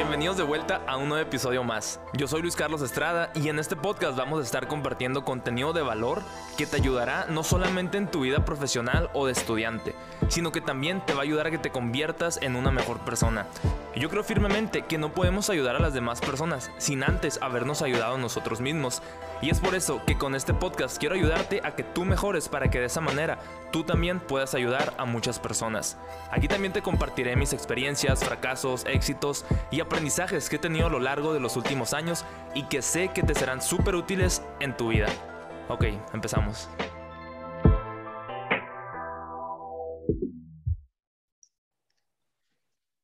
Bienvenidos de vuelta a un nuevo episodio más. Yo soy Luis Carlos Estrada y en este podcast vamos a estar compartiendo contenido de valor que te ayudará no solamente en tu vida profesional o de estudiante, sino que también te va a ayudar a que te conviertas en una mejor persona. Yo creo firmemente que no podemos ayudar a las demás personas sin antes habernos ayudado nosotros mismos. Y es por eso que con este podcast quiero ayudarte a que tú mejores para que de esa manera tú también puedas ayudar a muchas personas. Aquí también te compartiré mis experiencias, fracasos, éxitos y aprendizajes que he tenido a lo largo de los últimos años y que sé que te serán súper útiles en tu vida. Ok, empezamos.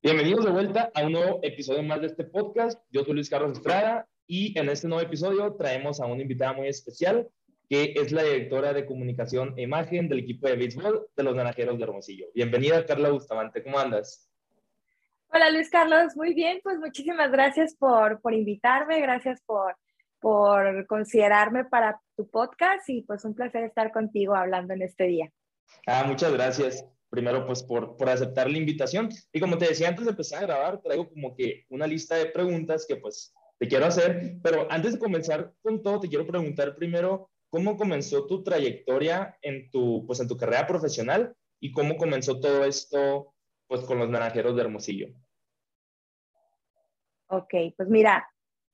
Bienvenidos de vuelta a un nuevo episodio más de este podcast. Yo soy Luis Carlos Estrada y en este nuevo episodio traemos a una invitada muy especial que es la directora de comunicación e imagen del equipo de béisbol de los Naranjeros de Hermosillo. Bienvenida, Carla Bustamante, ¿cómo andas? Hola, Luis Carlos, muy bien, pues muchísimas gracias por, por invitarme, gracias por, por considerarme para tu podcast y pues un placer estar contigo hablando en este día. Ah, muchas gracias primero pues por, por aceptar la invitación. Y como te decía antes de empezar a grabar, traigo como que una lista de preguntas que pues te quiero hacer, pero antes de comenzar con todo, te quiero preguntar primero cómo comenzó tu trayectoria en tu, pues en tu carrera profesional y cómo comenzó todo esto pues con los naranjeros de Hermosillo. Ok, pues mira,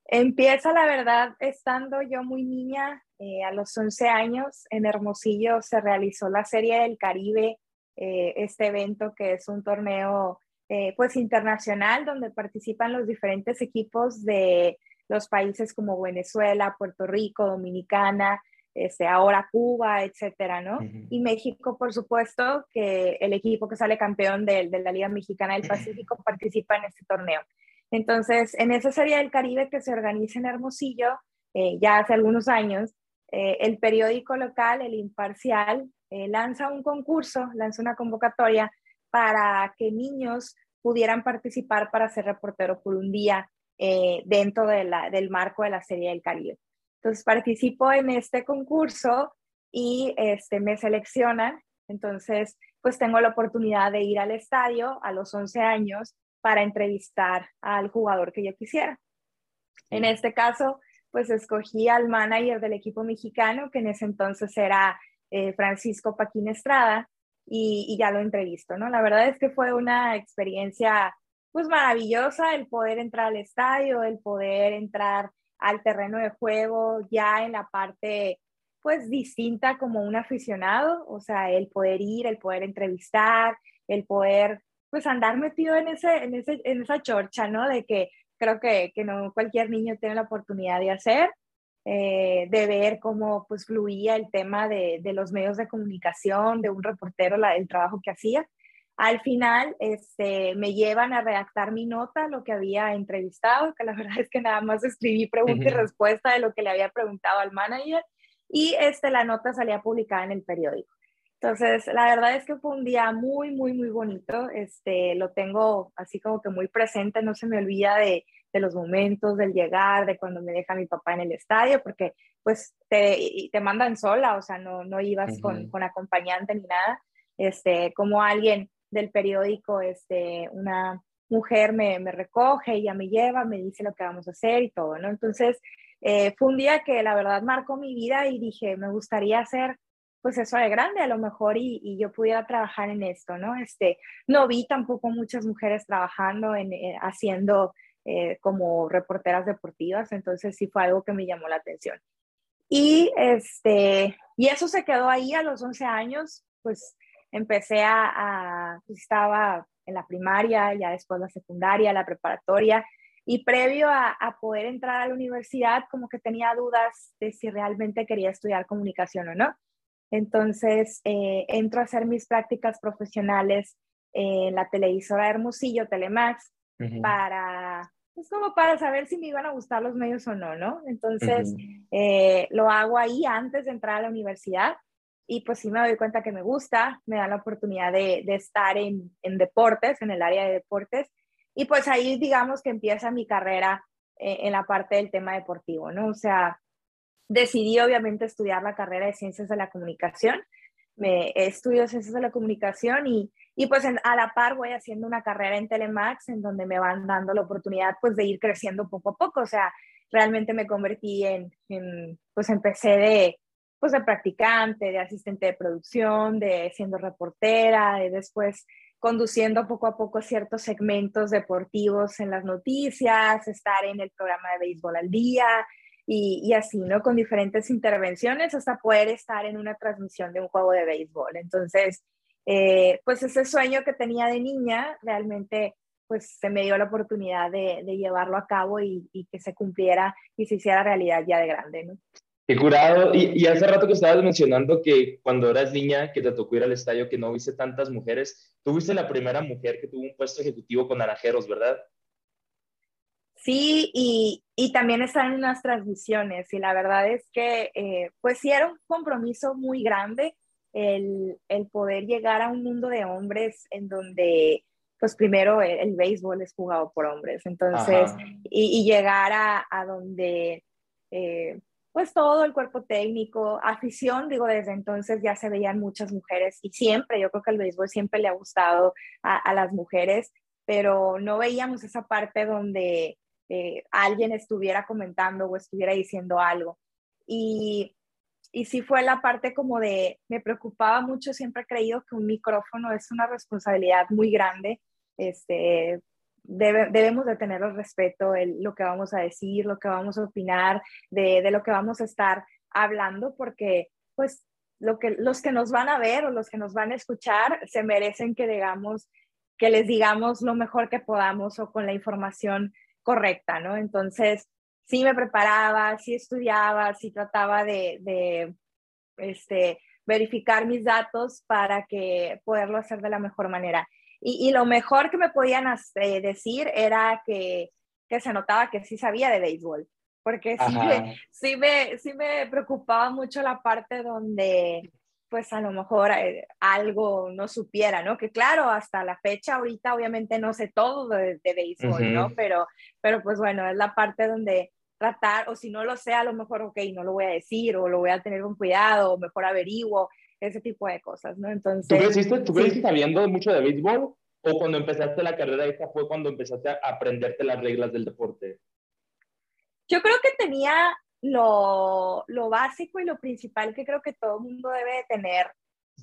empieza la verdad estando yo muy niña, eh, a los 11 años en Hermosillo se realizó la Serie del Caribe eh, este evento que es un torneo eh, pues internacional donde participan los diferentes equipos de los países como Venezuela, Puerto Rico, Dominicana, este, ahora Cuba, etcétera, ¿no? Y México, por supuesto, que el equipo que sale campeón de, de, la Liga Mexicana del Pacífico participa en este torneo. Entonces, en esa serie del Caribe que se organiza en Hermosillo, eh, ya hace algunos años, el periódico local, el Imparcial, eh, lanza un concurso, lanza una convocatoria para que niños pudieran participar para ser reportero por un día eh, dentro de la, del marco de la Serie del Caribe. Entonces participo en este concurso y este, me seleccionan. Entonces, pues tengo la oportunidad de ir al estadio a los 11 años para entrevistar al jugador que yo quisiera. En este caso, pues escogí al manager del equipo mexicano, que en ese entonces era eh, Francisco Paquín Estrada, y, ya lo entrevisto, ¿no? La verdad es que fue una experiencia pues maravillosa el poder entrar al estadio, el poder entrar al terreno de juego ya en la parte pues distinta como un aficionado, o sea, el poder ir, el poder entrevistar, el poder pues andar metido en, ese, en, ese, en esa chorcha, ¿no? De que creo que, que no cualquier niño tiene la oportunidad de hacer. Eh, de ver cómo pues fluía el tema de, de, los medios de comunicación, de un reportero, el trabajo que hacía. Al final este, me llevan a redactar mi nota, lo que había entrevistado, que la verdad es que nada más escribí pregunta y respuesta de lo que le había preguntado al manager y este, la nota salía publicada en el periódico. Entonces, la verdad es que fue un día muy, muy, muy bonito. Este, lo tengo así como que muy presente, no se me olvida de, de los momentos, del llegar, de cuando me deja mi papá en el estadio, porque pues te, te mandan sola, o sea, no, no ibas con, con, acompañante ni nada. Este, como alguien del periódico, este, una mujer me, me recoge, ella me lleva, me dice lo que vamos a hacer y todo, ¿no? Entonces, eh, fue un día que la verdad marcó mi vida y dije, me gustaría hacer pues eso de grande a lo mejor y, yo pudiera trabajar en esto, ¿no? Este, no vi tampoco muchas mujeres trabajando en, eh, haciendo eh, como reporteras deportivas, entonces sí fue algo que me llamó la atención. Y, este, y eso se quedó ahí a los 11 años, pues empecé a, a pues estaba en la primaria, ya después la secundaria, la preparatoria, y previo a, a, poder entrar a la universidad, como que tenía dudas de si realmente quería estudiar comunicación o no. Entonces, eh, entro a hacer mis prácticas profesionales en la televisora Hermosillo, Telemax, para, pues como para saber si me iban a gustar los medios o no, ¿no? Entonces, eh, lo hago ahí antes de entrar a la universidad y pues sí me doy cuenta que me gusta, me da la oportunidad de, estar en, en, deportes, en el área de deportes, y pues ahí digamos que empieza mi carrera eh, en la parte del tema deportivo, ¿no? O sea, decidí obviamente estudiar la carrera de ciencias de la comunicación. Me estudio ciencias de la comunicación y, y pues a la par voy haciendo una carrera en Telemax en donde me van dando la oportunidad pues de ir creciendo poco a poco, o sea, realmente me convertí en, en pues empecé de, pues de practicante, de asistente de producción, de siendo reportera, de después conduciendo poco a poco ciertos segmentos deportivos en las noticias, estar en el programa de béisbol al día y, así, ¿no? Con diferentes intervenciones hasta poder estar en una transmisión de un juego de béisbol. Entonces, eh, pues ese sueño que tenía de niña, realmente pues se me dio la oportunidad de, de llevarlo a cabo y, y, que se cumpliera y se hiciera realidad ya de grande, ¿no? Qué curado. Y, y, hace rato que estabas mencionando que cuando eras niña, que te tocó ir al estadio, que no viste tantas mujeres, tú fuiste la primera mujer que tuvo un puesto ejecutivo con Naranjeros, ¿verdad? Sí, y, y también están en unas transmisiones y la verdad es que eh, pues sí era un compromiso muy grande el, el, poder llegar a un mundo de hombres en donde, pues primero el, el béisbol es jugado por hombres, entonces, y, y, llegar a, a donde, eh, pues todo el cuerpo técnico, afición, digo, desde entonces ya se veían muchas mujeres y siempre, yo creo que el béisbol siempre le ha gustado a, las mujeres, pero no veíamos esa parte donde eh, alguien estuviera comentando o estuviera diciendo algo. Y y sí fue la parte como de, me preocupaba mucho, siempre he creído que un micrófono es una responsabilidad muy grande, este, debe, debemos de tener el respeto, el, lo que vamos a decir, lo que vamos a opinar, de, de, lo que vamos a estar hablando, porque pues lo que, los que nos van a ver o los que nos van a escuchar se merecen que digamos, que les digamos lo mejor que podamos o con la información correcta, ¿no? Entonces, sí me preparaba, sí estudiaba, sí trataba de, de este, verificar mis datos para que poderlo hacer de la mejor manera. Y, y lo mejor que me podían hacer, decir era que, que, se notaba que sí sabía de béisbol, porque sí me, sí me, sí me preocupaba mucho la parte donde pues a lo mejor eh, algo no supiera, ¿no? Que claro, hasta la fecha ahorita obviamente no sé todo de, de béisbol, uh -huh. ¿no? Pero, pero pues bueno, es la parte donde tratar, o si no lo sé, a lo mejor, ok, no lo voy a decir, o lo voy a tener con cuidado, o mejor averiguo, ese tipo de cosas, ¿no? Entonces... ¿Tú creciste, tú creciste sí. sabiendo mucho de béisbol? ¿O cuando empezaste la carrera esta fue cuando empezaste a aprenderte las reglas del deporte? Yo creo que tenía lo, lo, básico y lo principal que creo que todo mundo debe de tener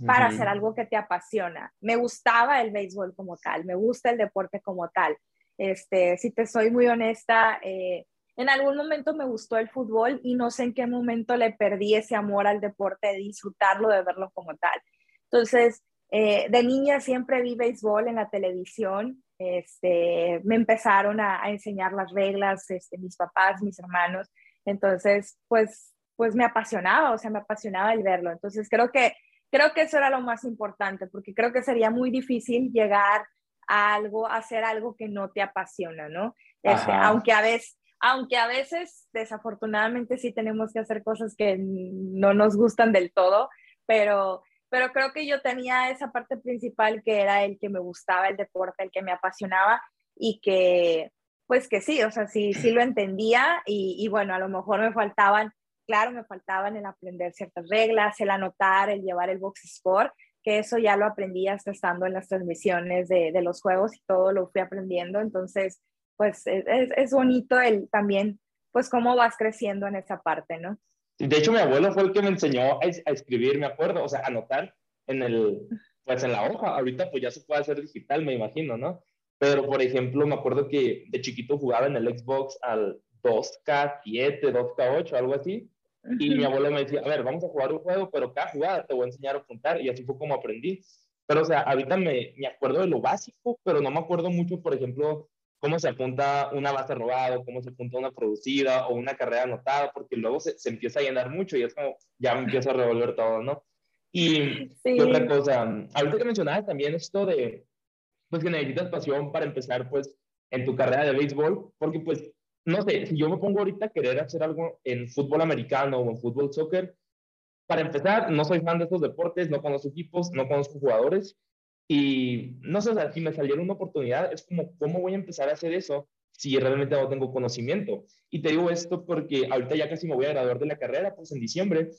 para uh -huh. hacer algo que te apasiona. Me gustaba el béisbol como tal, me gusta el deporte como tal. Este, si te soy muy honesta, eh, en algún momento me gustó el fútbol y no sé en qué momento le perdí ese amor al deporte, de disfrutarlo, de verlo como tal. Entonces, eh, de niña siempre vi béisbol en la televisión, este, me empezaron a, a enseñar las reglas, este, mis papás, mis hermanos, entonces, pues, pues me apasionaba, o sea, me apasionaba el verlo. Entonces, creo que, creo que eso era lo más importante, porque creo que sería muy difícil llegar a algo, a hacer algo que no te apasiona, ¿no? Este, aunque a veces, aunque a veces, desafortunadamente, sí tenemos que hacer cosas que no nos gustan del todo, pero, pero creo que yo tenía esa parte principal que era el que me gustaba el deporte, el que me apasionaba y que, pues que sí, o sea, sí, sí lo entendía y, y, bueno, a lo mejor me faltaban, claro, me faltaban el aprender ciertas reglas, el anotar, el llevar el box score, que eso ya lo aprendí hasta estando en las transmisiones de, de los juegos y todo lo fui aprendiendo, entonces, pues es, es, bonito el también, pues cómo vas creciendo en esa parte, ¿no? De hecho, mi abuelo fue el que me enseñó a, a escribir, me acuerdo, o sea, anotar en el, pues en la hoja, ahorita pues ya se puede hacer digital, me imagino, ¿no? Pero, por ejemplo, me acuerdo que de chiquito jugaba en el Xbox al 2K7, 2K8, algo así. Y mi abuelo me decía, a ver, vamos a jugar un juego, pero cada jugada te voy a enseñar a apuntar. Y así fue como aprendí. Pero, o sea, ahorita me, me acuerdo de lo básico, pero no me acuerdo mucho, por ejemplo, cómo se apunta una base robada, cómo se apunta una producida o una carrera anotada, porque luego se, se empieza a llenar mucho y es como, ya me empiezo a revolver todo, ¿no? Y, sí. otra cosa, ahorita que mencionabas también esto de, pues que necesitas pasión para empezar pues en tu carrera de béisbol, porque pues, no sé, si yo me pongo ahorita a querer hacer algo en fútbol americano o en fútbol soccer, para empezar, no soy fan de estos deportes, no conozco equipos, no conozco jugadores, y no sé, o sea, si me saliera una oportunidad, es como, ¿cómo voy a empezar a hacer eso si realmente no tengo conocimiento? Y te digo esto porque ahorita ya casi me voy a graduar de la carrera, pues en diciembre,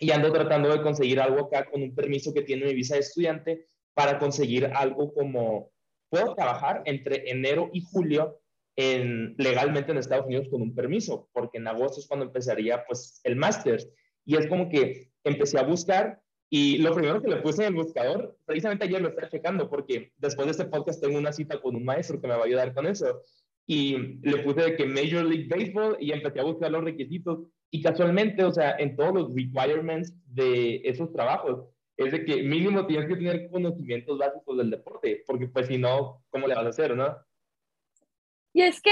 y ando tratando de conseguir algo acá con un permiso que tiene mi visa de estudiante para conseguir algo como, puedo trabajar entre enero y julio en, legalmente en Estados Unidos con un permiso, porque en agosto es cuando empezaría pues el máster. Y es como que empecé a buscar y lo primero que le puse en el buscador, precisamente ayer lo estaba checando, porque después de este podcast tengo una cita con un maestro que me va a ayudar con eso. Y le puse de que Major League Baseball y empecé a buscar los requisitos. Y casualmente, o sea, en todos los requirements de esos trabajos, es de que mínimo tienes que tener conocimientos básicos del deporte, porque pues si no, ¿cómo le vas a hacer, no? Y es que,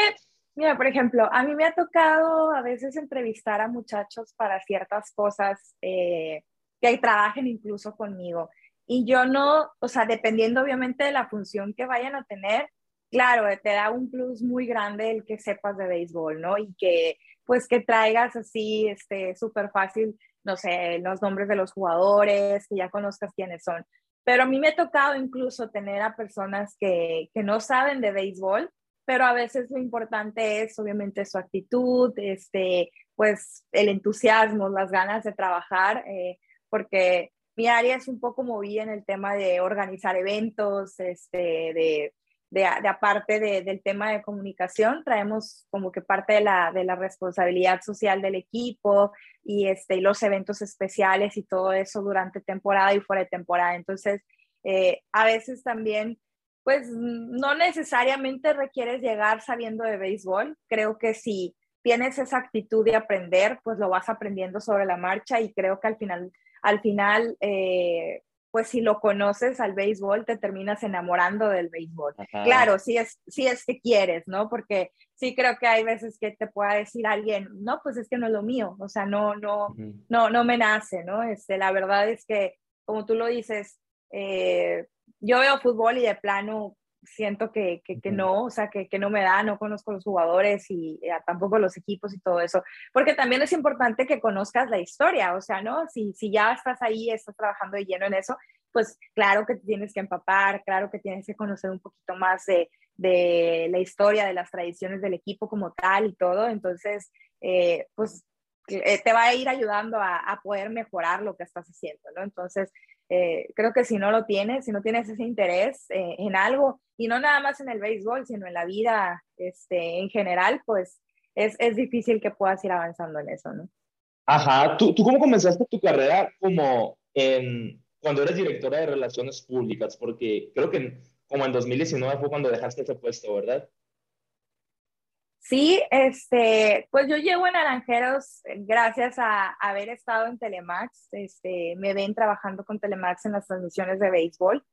mira, por ejemplo, a mí me ha tocado a veces entrevistar a muchachos para ciertas cosas eh, que trabajen incluso conmigo. Y yo no, o sea, dependiendo obviamente de la función que vayan a tener, claro, te da un plus muy grande el que sepas de béisbol, ¿no? Y que pues que traigas así, este, súper fácil, no sé, los nombres de los jugadores, que ya conozcas quiénes son. Pero a mí me ha tocado incluso tener a personas que, que no saben de béisbol, pero a veces lo importante es obviamente su actitud, este, pues el entusiasmo, las ganas de trabajar. Eh, porque mi área es un poco movida en el tema de organizar eventos, este, de, de, aparte del tema de comunicación, traemos como que parte de la, de la responsabilidad social del equipo y este, los eventos especiales y todo eso durante temporada y fuera de temporada. Entonces, eh, a veces también, pues no necesariamente requieres llegar sabiendo de béisbol. Creo que si tienes esa actitud de aprender, pues lo vas aprendiendo sobre la marcha y creo que al final al final, eh, pues si lo conoces al béisbol, te terminas enamorando del béisbol. Claro, si es, si es que quieres, ¿no? Porque sí creo que hay veces que te pueda decir alguien, no, pues es que no es lo mío, o sea, no, no, no, no me nace, ¿no? Este, la verdad es que, como tú lo dices, eh, yo veo fútbol y de plano siento que, que, no, o sea, que, que, no me da, no conozco los jugadores y eh, tampoco los equipos y todo eso, porque también es importante que conozcas la historia, o sea, ¿no? Si, si ya estás ahí, estás trabajando de lleno en eso, pues claro que tienes que empapar, claro que tienes que conocer un poquito más de, de la historia, de las tradiciones del equipo como tal y todo, entonces, eh, pues eh, te va a ir ayudando a, a, poder mejorar lo que estás haciendo, ¿no? Entonces, eh, creo que si no lo tienes, si no tienes ese interés eh, en algo, y no nada más en el béisbol, sino en la vida este, en general, pues es, es difícil que puedas ir avanzando en eso, ¿no? Ajá, ¿tú, tú cómo comenzaste tu carrera como en, cuando eres directora de relaciones públicas? Porque creo que como en 2019 fue cuando dejaste ese puesto, ¿verdad? Sí, este, pues yo llego en Naranjeros eh, gracias a, haber estado en Telemax. Este, me ven trabajando con Telemax en las transmisiones de béisbol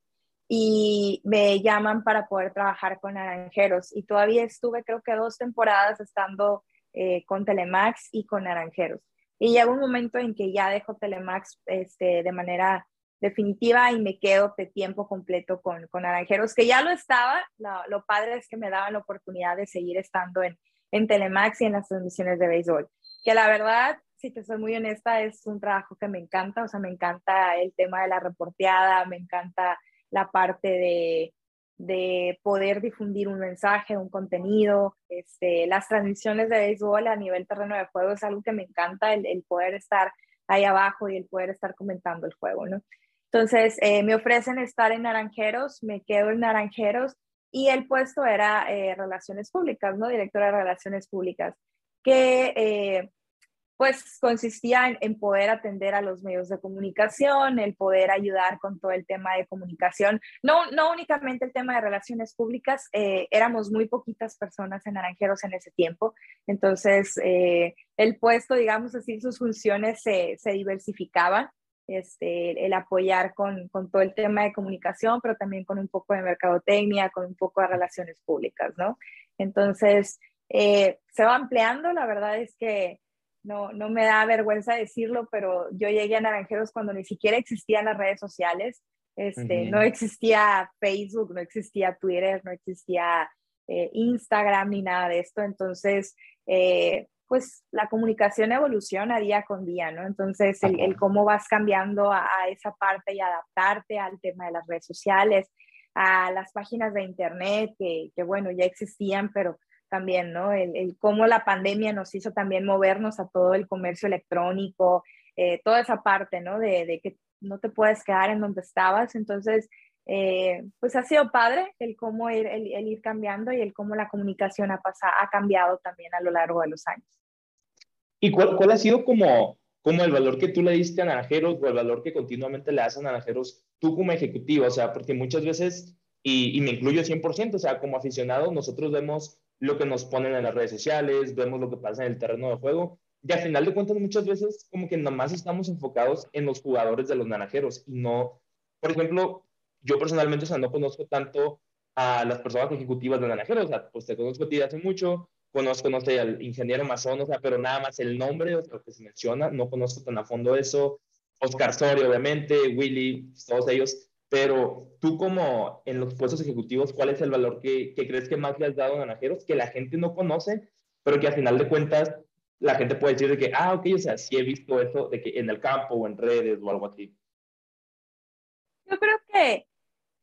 y me llaman para poder trabajar con Naranjeros. Y todavía estuve, creo que dos temporadas estando eh, con Telemax y con Naranjeros. Y llega un momento en que ya dejo Telemax este, de manera definitiva y me quedo de tiempo completo con, con Naranjeros, que ya lo estaba, lo, padre es que me daban la oportunidad de seguir estando en, en Telemax y en las transmisiones de béisbol, que la verdad, si te soy muy honesta, es un trabajo que me encanta, o sea, me encanta el tema de la reporteada, me encanta la parte de, de poder difundir un mensaje, un contenido, este, las transmisiones de béisbol a nivel terreno de juego es algo que me encanta, el, el poder estar ahí abajo y el poder estar comentando el juego, ¿no? Entonces, eh, me ofrecen estar en Naranjeros, me quedo en Naranjeros y el puesto era eh, Relaciones Públicas, ¿no? Directora de Relaciones Públicas, que eh, pues consistía en, poder atender a los medios de comunicación, el poder ayudar con todo el tema de comunicación, no, no únicamente el tema de relaciones públicas, éramos muy poquitas personas en Naranjeros en ese tiempo, entonces el puesto, digamos así, sus funciones se, se diversificaban este, el apoyar con, con, todo el tema de comunicación, pero también con un poco de mercadotecnia, con un poco de relaciones públicas, ¿no? Entonces, eh, se va ampliando, la verdad es que no, no me da vergüenza decirlo, pero yo llegué a Naranjeros cuando ni siquiera existían las redes sociales, este, no existía Facebook, no existía Twitter, no existía eh, Instagram ni nada de esto, entonces... Eh, pues la comunicación evoluciona día con día, ¿no? Entonces, el, cómo vas cambiando a, esa parte y adaptarte al tema de las redes sociales, a las páginas de internet, que, que bueno, ya existían, pero también, ¿no? El, cómo la pandemia nos hizo también movernos a todo el comercio electrónico, eh, toda esa parte, ¿no? De, de, que no te puedes quedar en donde estabas. Entonces, eh, pues ha sido padre el cómo el, el, ir cambiando y el cómo la comunicación ha, pasado, ha cambiado también a lo largo de los años. ¿Y cuál, cuál ha sido como, como el valor que tú le diste a Naranjeros o el valor que continuamente le das a Naranjeros tú como ejecutivo? O sea, porque muchas veces, y, y me incluyo 100%, o sea, como aficionado, nosotros vemos lo que nos ponen en las redes sociales, vemos lo que pasa en el terreno de juego, y al final de cuentas muchas veces como que nomás estamos enfocados en los jugadores de los naranjeros y no, por ejemplo, yo personalmente, o sea, no conozco tanto a las personas ejecutivas de naranjeros, o sea, pues te conozco a ti hace mucho, conozco, no sé, al ingeniero masón, o sea, pero nada más el nombre, o lo que se menciona, no conozco tan a fondo eso, Oscar Soria, obviamente, Willy, todos ellos, pero tú como en los puestos ejecutivos, ¿cuál es el valor que, que crees que más le has dado a naranjeros que la gente no conoce, pero que al final de cuentas la gente puede decir de que, ah, ok, o sea, sí he visto eso de que en el campo o en redes o algo así. Yo creo que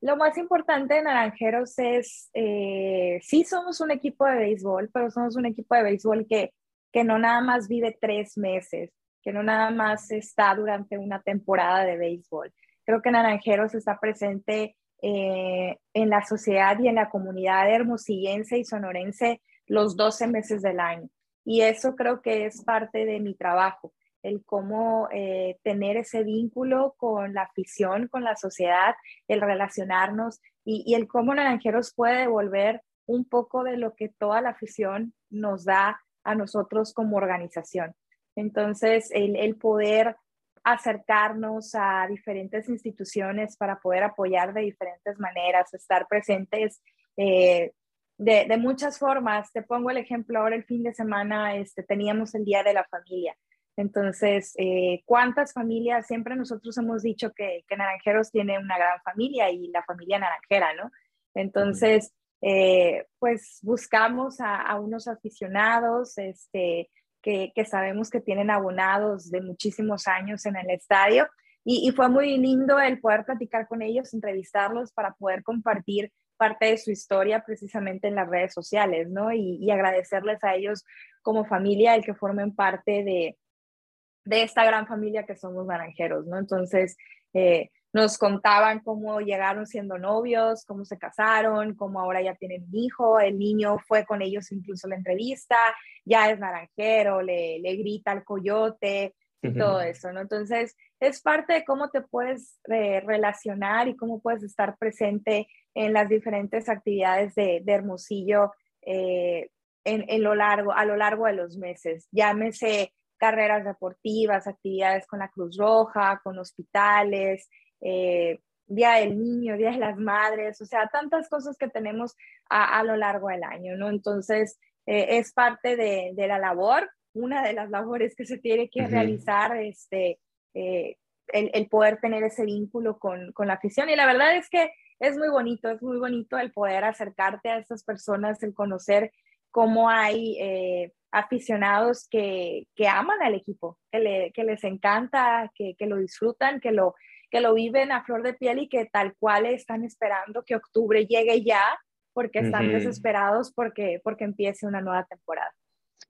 lo más importante de Naranjeros es, eh, sí somos un equipo de béisbol, pero somos un equipo de béisbol que, que no nada más vive tres meses, que no nada más está durante una temporada de béisbol. Creo que Naranjeros está presente eh, en la sociedad y en la comunidad hermosillense y sonorense los 12 meses del año. Y eso creo que es parte de mi trabajo, el cómo eh, tener ese vínculo con la afición, con la sociedad, el relacionarnos y, el cómo Naranjeros puede devolver un poco de lo que toda la afición nos da a nosotros como organización. Entonces, el, poder acercarnos a diferentes instituciones para poder apoyar de diferentes maneras, estar presentes eh, de, muchas formas. Te pongo el ejemplo, ahora el fin de semana este, teníamos el Día de la Familia. Entonces, eh, ¿cuántas familias? Siempre nosotros hemos dicho que, que, Naranjeros tiene una gran familia y la familia naranjera, ¿no? Entonces, eh, pues buscamos a, unos aficionados este, que, que, sabemos que tienen abonados de muchísimos años en el estadio y, y fue muy lindo el poder platicar con ellos, entrevistarlos para poder compartir parte de su historia precisamente en las redes sociales, ¿no? Y, agradecerles a ellos como familia el que formen parte de, de esta gran familia que somos naranjeros, ¿no? Entonces, eh, nos contaban cómo llegaron siendo novios, cómo se casaron, cómo ahora ya tienen un hijo, el niño fue con ellos incluso a la entrevista, ya es naranjero, le, le grita al coyote, y todo eso, ¿no? Entonces, es parte de cómo te puedes eh, relacionar y cómo puedes estar presente en las diferentes actividades de, Hermosillo eh, en, lo largo, a lo largo de los meses. Llámese carreras deportivas, actividades con la Cruz Roja, con hospitales, eh, Día del Niño, Día de las Madres, o sea, tantas cosas que tenemos a, lo largo del año, ¿no? Entonces, es parte de, de la labor una de las labores que se tiene que realizar, este, eh, el, poder tener ese vínculo con, con, la afición. Y la verdad es que es muy bonito, es muy bonito el poder acercarte a estas personas, el conocer cómo hay eh, aficionados que, que, aman al equipo, que, le, que les encanta, que, que, lo disfrutan, que lo, que lo viven a flor de piel y que tal cual están esperando que octubre llegue ya porque están desesperados porque, porque empiece una nueva temporada.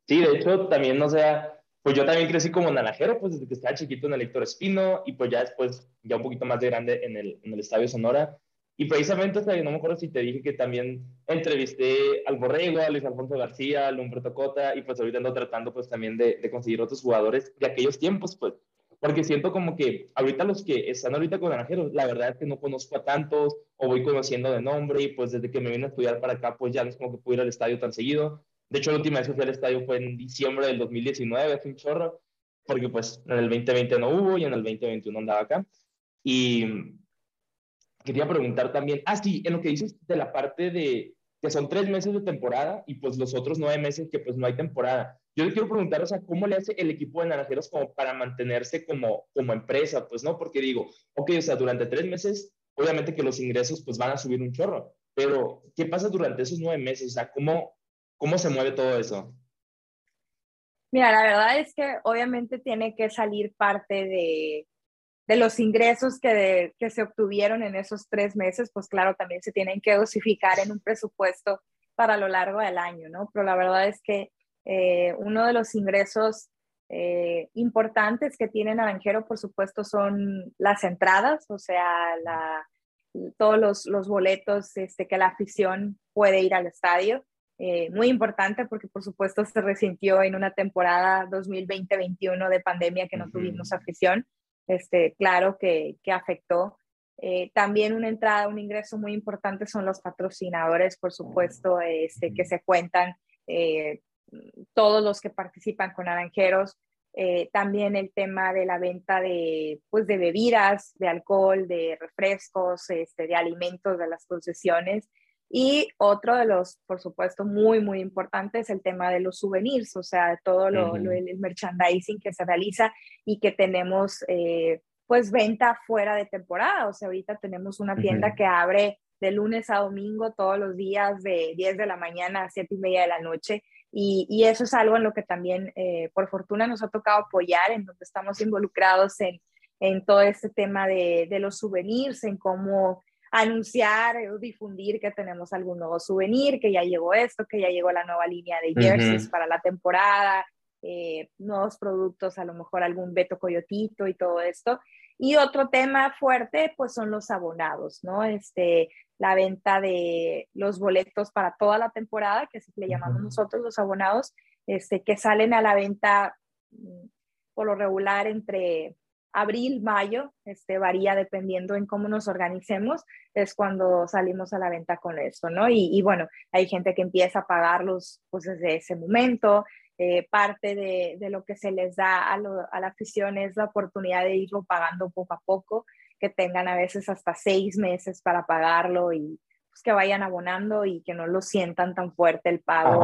Sí, de hecho, también, o sea, pues yo también crecí como naranjero, pues desde que estaba chiquito en el Héctor Espino y pues ya después, ya un poquito más de grande en el, en el Estadio Sonora. Y precisamente, o sea, no me acuerdo si te dije que también entrevisté al Borrego, a Luis Alfonso García, a Humberto Cota, y pues ahorita ando tratando pues también de, de, conseguir otros jugadores de aquellos tiempos, pues, porque siento como que ahorita los que están ahorita con Naranjeros, la verdad es que no conozco a tantos, o voy conociendo de nombre, y pues desde que me vine a estudiar para acá, pues ya no es como que puedo ir al estadio tan seguido, de hecho, la última vez que fui al estadio fue en diciembre del 2019, hace un chorro, porque pues en el 2020 no hubo y en el 2021 andaba acá. Y quería preguntar también, ah, sí, en lo que dices de la parte de que son tres meses de temporada y pues los otros nueve meses que pues no hay temporada. Yo le quiero preguntar, o sea, ¿cómo le hace el equipo de Naranjeros como para mantenerse como, como empresa? Pues no, porque digo, ok, o sea, durante tres meses, obviamente que los ingresos pues van a subir un chorro, pero ¿qué pasa durante esos nueve meses? O sea, ¿cómo, ¿Cómo se mueve todo eso? Mira, la verdad es que obviamente tiene que salir parte de, de los ingresos que, que, se obtuvieron en esos tres meses, pues claro, también se tienen que dosificar en un presupuesto para lo largo del año, ¿no? Pero la verdad es que eh, uno de los ingresos eh, importantes que tiene Naranjero, por supuesto, son las entradas, o sea, la, todos los, los boletos este, que la afición puede ir al estadio. Eh, muy importante porque por supuesto se resintió en una temporada 2020-21 de pandemia que no tuvimos afición. Este, claro que, que afectó. Eh, también una entrada, un ingreso muy importante son los patrocinadores, por supuesto, este, que se cuentan eh, todos los que participan con Naranjeros. también el tema de la venta de, pues, de bebidas, de alcohol, de refrescos, este, de alimentos de las concesiones. Y otro de los, por supuesto, muy, muy importante es el tema de los souvenirs, o sea, todo lo, el merchandising que se realiza y que tenemos, eh, pues, venta fuera de temporada. O sea, ahorita tenemos una tienda que abre de lunes a domingo todos los días de 10 de la mañana a 7 y media de la noche. Y, y eso es algo en lo que también, eh, por fortuna, nos ha tocado apoyar, en donde estamos involucrados en, en todo este tema de, de los souvenirs, en cómo anunciar o difundir que tenemos algún nuevo souvenir, que ya llegó esto, que ya llegó la nueva línea de jerseys para la temporada, eh, nuevos productos, a lo mejor algún Beto Coyotito y todo esto. Y otro tema fuerte, pues son los abonados, ¿no? Este, la venta de los boletos para toda la temporada, que así le llamamos nosotros los abonados, este, que salen a la venta mm, por lo regular entre abril, mayo, este, varía dependiendo en cómo nos organicemos, es cuando salimos a la venta con esto, ¿no? Y, bueno, hay gente que empieza a pagarlos pues desde ese momento, eh, parte de, de, lo que se les da a, a, la afición es la oportunidad de irlo pagando poco a poco, que tengan a veces hasta seis meses para pagarlo y pues, que vayan abonando y que no lo sientan tan fuerte el pago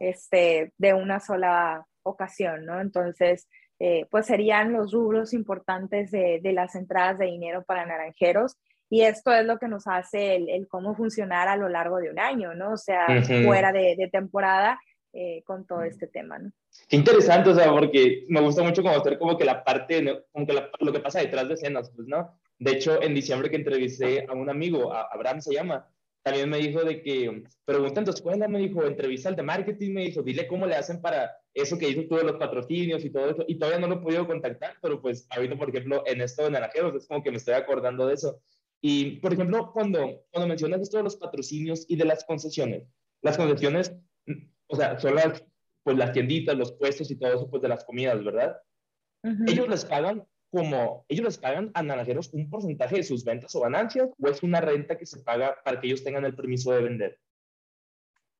este, de una sola ocasión, ¿no? Entonces, eh, pues serían los rubros importantes de, las entradas de dinero para naranjeros. Y esto es lo que nos hace el, cómo funcionar a lo largo de un año, ¿no? O sea, fuera de, temporada eh, con todo este tema, ¿no? Qué interesante, o sea, porque me gusta mucho conocer como que la parte, como que lo que pasa detrás de escenas, pues, ¿no? De hecho, en diciembre que entrevisté a un amigo, Abraham se llama, también me dijo de que, pregunta en tu escuela, me dijo, entrevista al de marketing, me dijo, dile cómo le hacen para eso que hizo tú de los patrocinios y todo eso, y todavía no lo he podido contactar, pero pues ahorita, por ejemplo, en esto de Naranjeros, es como que me estoy acordando de eso. Y, por ejemplo, cuando, cuando mencionas esto de los patrocinios y de las concesiones, las concesiones, o sea, son las, pues las tienditas, los puestos y todo eso, pues de las comidas, ¿verdad? Ellos les pagan como ellos les pagan a naranjeros un porcentaje de sus ventas o ganancias o es una renta que se paga para que ellos tengan el permiso de vender?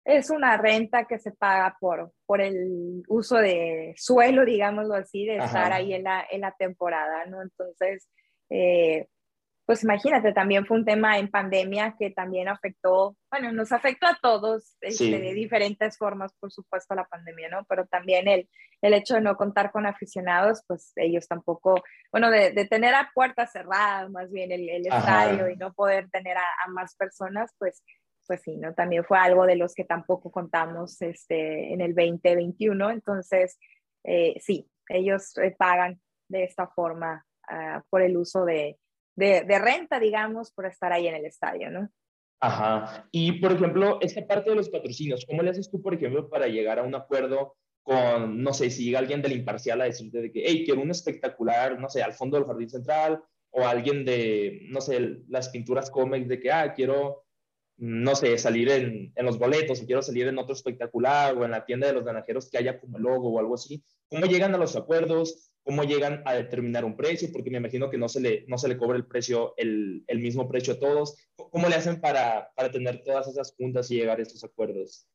Es una renta que se paga por, por el uso de suelo, digámoslo así, de estar ahí en la, en la temporada, ¿no? Entonces, eh, pues imagínate, también fue un tema en pandemia que también afectó, bueno, nos afectó a todos este, de diferentes formas, por supuesto, la pandemia, ¿no? Pero también el, el hecho de no contar con aficionados, pues ellos tampoco, bueno, de, de tener a puertas cerradas, más bien el, el estadio y no poder tener a, más personas, pues, pues sí, ¿no? También fue algo de los que tampoco contamos este, en el 2021, entonces, eh, sí, ellos eh, pagan de esta forma uh, por el uso de de, renta, digamos, por estar ahí en el estadio, ¿no? Ajá. Y, por ejemplo, esta parte de los patrocinios, ¿cómo le haces tú, por ejemplo, para llegar a un acuerdo con, no sé, si llega alguien del imparcial a decirte de que, hey, quiero un espectacular, no sé, al fondo del jardín central, o alguien de, no sé, las pinturas cómics de que, ah, quiero, no sé, salir en, en los boletos, o quiero salir en otro espectacular, o en la tienda de los ganajeros que haya como logo o algo así. ¿Cómo llegan a los acuerdos? cómo llegan a determinar un precio, porque me imagino que no se le, no se le cobra el precio, el, el mismo precio a todos. ¿Cómo le hacen para, para tener todas esas juntas y llegar a estos acuerdos?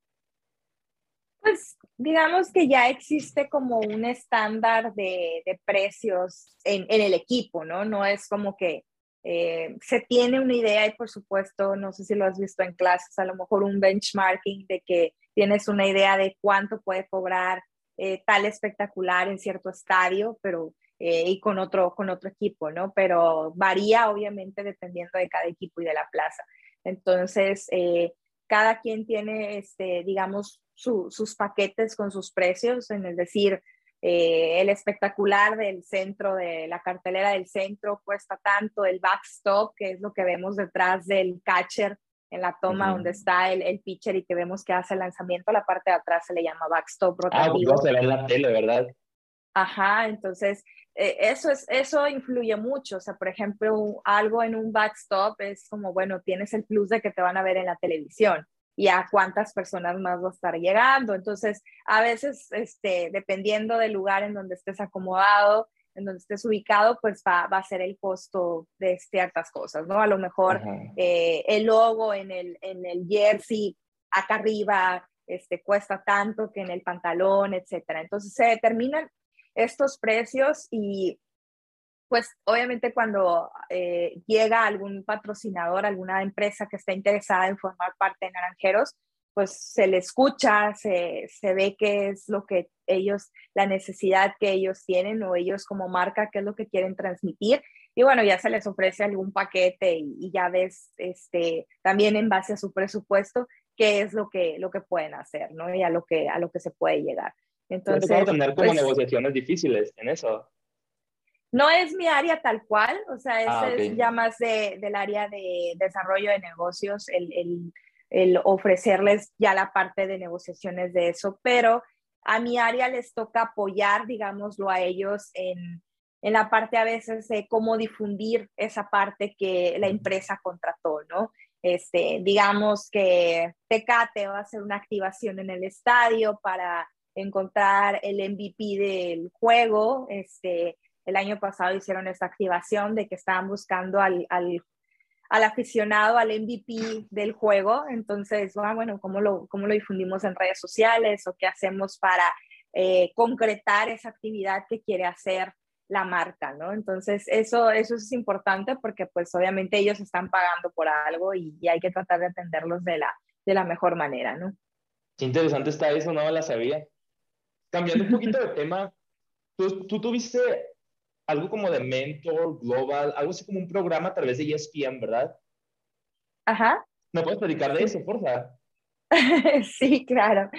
Pues digamos que ya existe como un estándar de, de precios en, en, el equipo, ¿no? No es como que eh, se tiene una idea y por supuesto, no sé si lo has visto en clases, a lo mejor un benchmarking de que tienes una idea de cuánto puede cobrar eh, tal espectacular en cierto estadio, pero eh, y con otro, con otro equipo, ¿no? Pero varía obviamente dependiendo de cada equipo y de la plaza. Entonces, eh, cada quien tiene, este, digamos, sus paquetes con sus precios, en el decir, el espectacular del centro, de la cartelera del centro cuesta tanto, el backstop, que es lo que vemos detrás del catcher, en la toma donde está el, el, pitcher y que vemos que hace el lanzamiento, la parte de atrás se le llama backstop rotativo. Ah, se ve en la tele, ¿verdad? Ajá, entonces eh, eso, es, eso influye mucho. O sea, por ejemplo, algo en un backstop es como, bueno, tienes el plus de que te van a ver en la televisión y a cuántas personas más va a estar llegando. Entonces, a veces, este, dependiendo del lugar en donde estés acomodado, en donde estés ubicado, pues va, va a ser el costo de ciertas cosas, ¿no? A lo mejor eh, el logo en el, en el jersey acá arriba este, cuesta tanto que en el pantalón, etcétera. Entonces se determinan estos precios y pues obviamente cuando eh, llega algún patrocinador, alguna empresa que está interesada en formar parte de Naranjeros, pues se le escucha, se, se, ve qué es lo que ellos, la necesidad que ellos tienen o ellos como marca, qué es lo que quieren transmitir. Y bueno, ya se les ofrece algún paquete y, ya ves este, también en base a su presupuesto qué es lo que, lo que pueden hacer, ¿no? Y a lo que, a lo que se puede llegar. Entonces, tener como pues negociaciones difíciles en eso. No es mi área tal cual, o sea, ah, es ya más de, del área de desarrollo de negocios, el, el, el, ofrecerles ya la parte de negociaciones de eso, pero a mi área les toca apoyar, digámoslo, a ellos en, en la parte a veces de cómo difundir esa parte que la empresa contrató, ¿no? Este, digamos que Tecate va a hacer una activación en el estadio para encontrar el MVP del juego. Este, el año pasado hicieron esta activación de que estaban buscando al, al, al aficionado, al MVP del juego. Entonces, ah, bueno, ¿cómo lo, ¿cómo lo difundimos en redes sociales o qué hacemos para eh, concretar esa actividad que quiere hacer la marca, ¿no? Entonces, eso, eso es importante porque pues obviamente ellos están pagando por algo y, y hay que tratar de atenderlos de la, de la mejor manera, ¿no? Qué interesante está eso, no me la sabía. Cambiando un poquito de tema, tú, tú tuviste algo como de Mentor Global, algo así como un programa a través de ESPN, ¿verdad? Ajá. ¿Me puedes platicar de eso, porfa? sí, claro.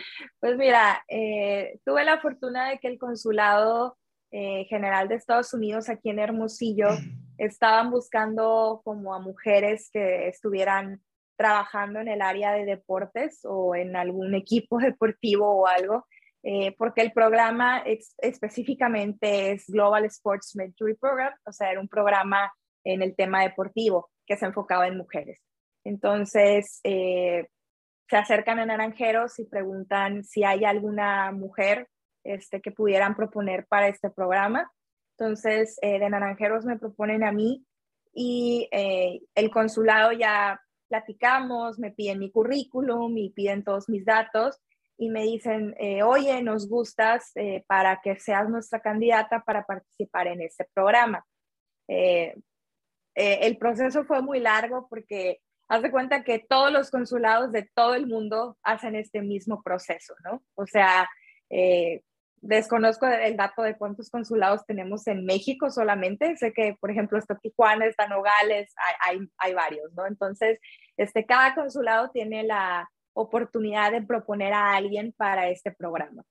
Pues mira, eh, tuve la fortuna de que el Consulado eh, General de Estados Unidos aquí en Hermosillo estaban buscando como a mujeres que estuvieran trabajando en el área de deportes o en algún equipo deportivo o algo. Eh, porque el programa específicamente es Global Sports Mentoring Program, o sea, era un programa en el tema deportivo que se enfocaba en mujeres. Entonces, eh, se acercan a Naranjeros y preguntan si hay alguna mujer este, que pudieran proponer para este programa. Entonces, eh, de Naranjeros me proponen a mí y el consulado ya platicamos, me piden mi currículum y piden todos mis datos y me dicen, eh, oye, nos gustas eh, para que seas nuestra candidata para participar en este programa. Eh, el proceso fue muy largo porque haz de cuenta que todos los consulados de todo el mundo hacen este mismo proceso, ¿no? O sea, desconozco el dato de cuántos consulados tenemos en México solamente. Sé que, por ejemplo, está Tijuana, está Nogales, hay, hay, hay varios, ¿no? Entonces, este, cada consulado tiene la, oportunidad de proponer a alguien para este programa.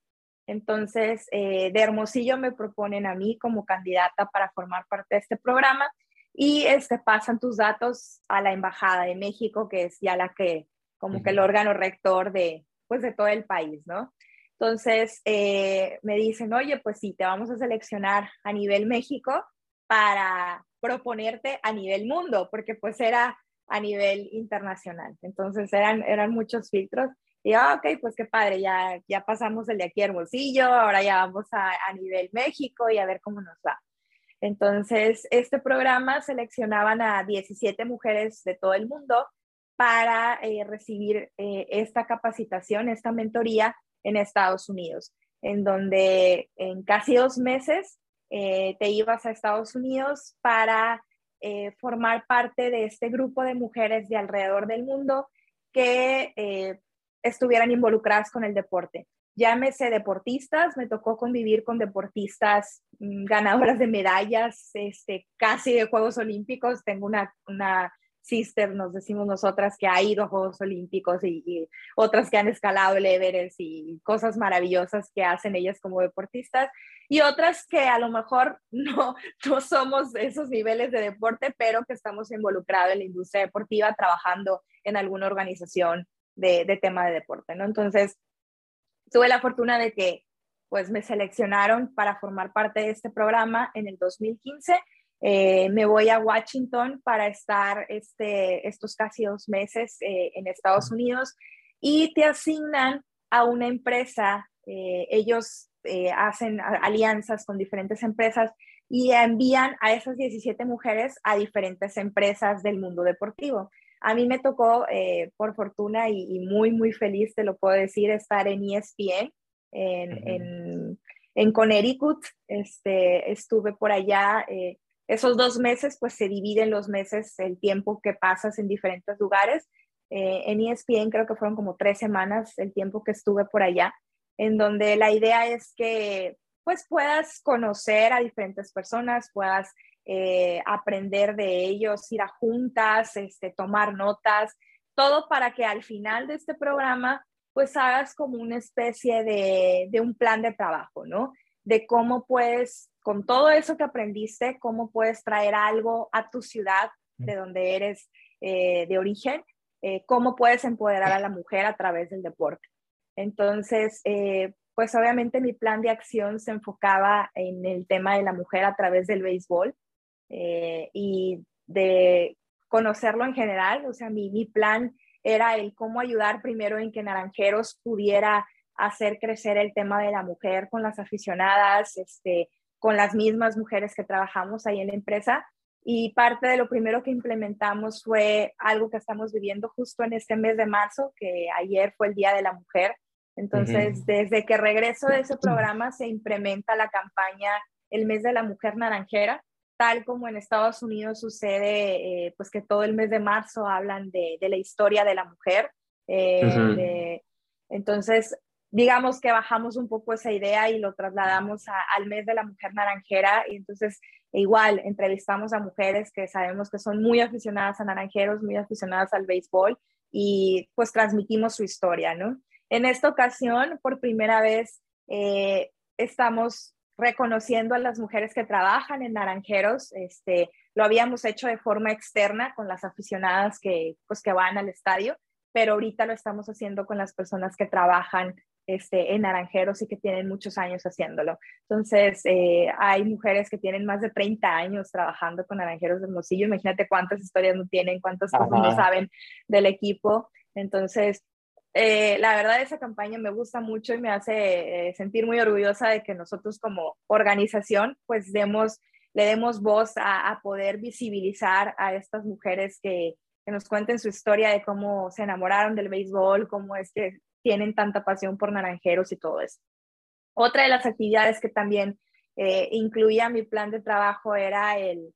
Entonces, eh, de Hermosillo me proponen a mí como candidata para formar parte de este programa y este, pasan tus datos a la Embajada de México, que es ya la que, como que el órgano rector de, pues, de todo el país, ¿no? Entonces, eh, me dicen, oye, pues sí, te vamos a seleccionar a nivel México para proponerte a nivel mundo, porque pues era a nivel internacional. Entonces eran, eran muchos filtros. Y ah, ok, pues qué padre, ya, ya pasamos el de aquí a Hermosillo, ahora ya vamos a, a nivel México y a ver cómo nos va. Entonces, este programa seleccionaban a 17 mujeres de todo el mundo para eh, recibir eh, esta capacitación, esta mentoría en Estados Unidos, en donde en casi dos meses eh, te ibas a Estados Unidos para eh, formar parte de este grupo de mujeres de alrededor del mundo que eh, estuvieran involucradas con el deporte. Llámese deportistas, me tocó convivir con deportistas mm, ganadoras de medallas, este, casi de Juegos Olímpicos. Tengo una, una sister, nos decimos nosotras, que ha ido a Juegos Olímpicos y, otras que han escalado el Everest y cosas maravillosas que hacen ellas como deportistas, y otras que a lo mejor no, no somos esos niveles de deporte, pero que estamos involucrados en la industria deportiva trabajando en alguna organización de, de tema de deporte, ¿no? Entonces, tuve la fortuna de que pues me seleccionaron para formar parte de este programa en el 2015. Eh, me voy a Washington para estar este, estos casi dos meses eh, en Estados Unidos y te asignan a una empresa. Eh, ellos hacen alianzas con diferentes empresas y envían a esas 17 mujeres a diferentes empresas del mundo deportivo. A mí me tocó, por fortuna y, y, muy, muy feliz, te lo puedo decir, estar en ESPN en, en, Connecticut. Este, estuve por allá. Esos dos meses, pues se dividen los meses, el tiempo que pasas en diferentes lugares. Eh, en ESPN creo que fueron como tres semanas el tiempo que estuve por allá, en donde la idea es que pues puedas conocer a diferentes personas, puedas eh, aprender de ellos, ir a juntas, este, tomar notas, todo para que al final de este programa pues hagas como una especie de, un plan de trabajo, ¿no? De cómo puedes, con todo eso que aprendiste, cómo puedes traer algo a tu ciudad de donde eres eh, de origen, eh, cómo puedes empoderar a la mujer a través del deporte. Entonces, eh, pues obviamente mi plan de acción se enfocaba en el tema de la mujer a través del béisbol y de conocerlo en general. O sea, mi, mi plan era el cómo ayudar primero en que Naranjeros pudiera hacer crecer el tema de la mujer con las aficionadas, este, con las mismas mujeres que trabajamos ahí en la empresa. Y parte de lo primero que implementamos fue algo que estamos viviendo justo en este mes de marzo, que ayer fue el Día de la Mujer. Entonces, desde que regreso de ese programa se implementa la campaña El Mes de la Mujer Naranjera, tal como en Estados Unidos sucede, eh, pues que todo el mes de marzo hablan de, la historia de la mujer. Eh, entonces, digamos que bajamos un poco esa idea y lo trasladamos al mes de la mujer naranjera y entonces igual entrevistamos a mujeres que sabemos que son muy aficionadas a naranjeros, muy aficionadas al béisbol y pues transmitimos su historia, ¿no? En esta ocasión, por primera vez, eh, estamos reconociendo a las mujeres que trabajan en Naranjeros. Este, lo habíamos hecho de forma externa con las aficionadas que, pues, que van al estadio, pero ahorita lo estamos haciendo con las personas que trabajan este, en Naranjeros y que tienen muchos años haciéndolo. Entonces, eh, hay mujeres que tienen más de 30 años trabajando con Naranjeros de Hermosillo. Imagínate cuántas historias no tienen, cuántas cosas no saben del equipo. Entonces, eh, la verdad esa campaña me gusta mucho y me hace eh, sentir muy orgullosa de que nosotros como organización pues demos, le demos voz a, poder visibilizar a estas mujeres que, que, nos cuenten su historia de cómo se enamoraron del béisbol, cómo es que tienen tanta pasión por naranjeros y todo eso. Otra de las actividades que también eh, incluía mi plan de trabajo era el,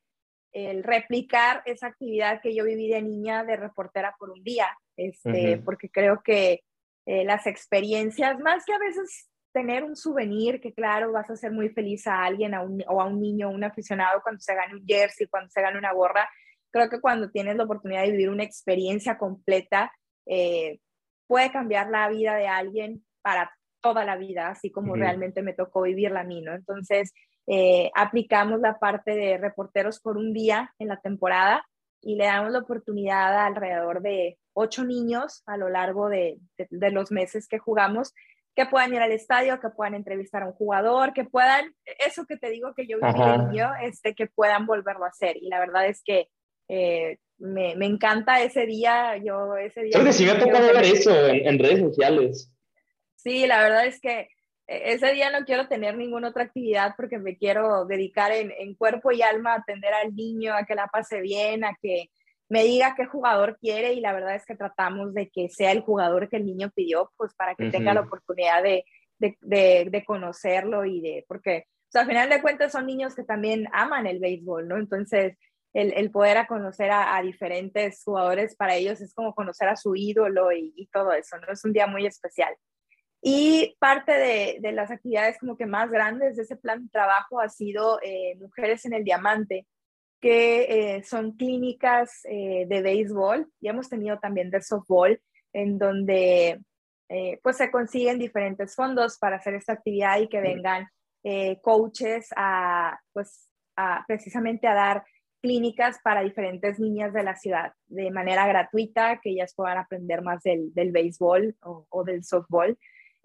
el replicar esa actividad que yo viví de niña de reportera por un día este, porque creo que eh, las experiencias, más que a veces tener un souvenir, que claro, vas a hacer muy feliz a alguien a un, o a un niño, un aficionado cuando se gane un jersey, cuando se gane una gorra, creo que cuando tienes la oportunidad de vivir una experiencia completa, eh, puede cambiar la vida de alguien para toda la vida, así como realmente me tocó vivirla a mí, ¿no? Entonces, eh, aplicamos la parte de reporteros por un día en la temporada y le damos la oportunidad a alrededor de ocho niños a lo largo de, de, los meses que jugamos que puedan ir al estadio, que puedan entrevistar a un jugador, que puedan, eso que te digo que yo viví de niño, este, que puedan volverlo a hacer. Y la verdad es que eh, me, me, encanta ese día, yo ese día... Creo que sí me ha tocado ver eso en, en, redes sociales. Sí, la verdad es que e, ese día no quiero tener ninguna otra actividad porque me quiero dedicar en, en cuerpo y alma a atender al niño, a que la pase bien, a que me diga qué jugador quiere y la verdad es que tratamos de que sea el jugador que el niño pidió, pues para que tenga la oportunidad de, de, de, conocerlo y de, porque o sea, al final de cuentas son niños que también aman el béisbol, ¿no? Entonces, el, el poder a conocer a, diferentes jugadores para ellos es como conocer a su ídolo y, y, todo eso, ¿no? Es un día muy especial. Y parte de, de, las actividades como que más grandes de ese plan de trabajo ha sido eh, Mujeres en el Diamante, que eh, son clínicas eh, de béisbol y hemos tenido también de softball, en donde pues se consiguen diferentes fondos para hacer esta actividad y que vengan coaches a, pues, a, precisamente a dar clínicas para diferentes niñas de la ciudad de manera gratuita, que ellas puedan aprender más del, del béisbol o, o, del softball.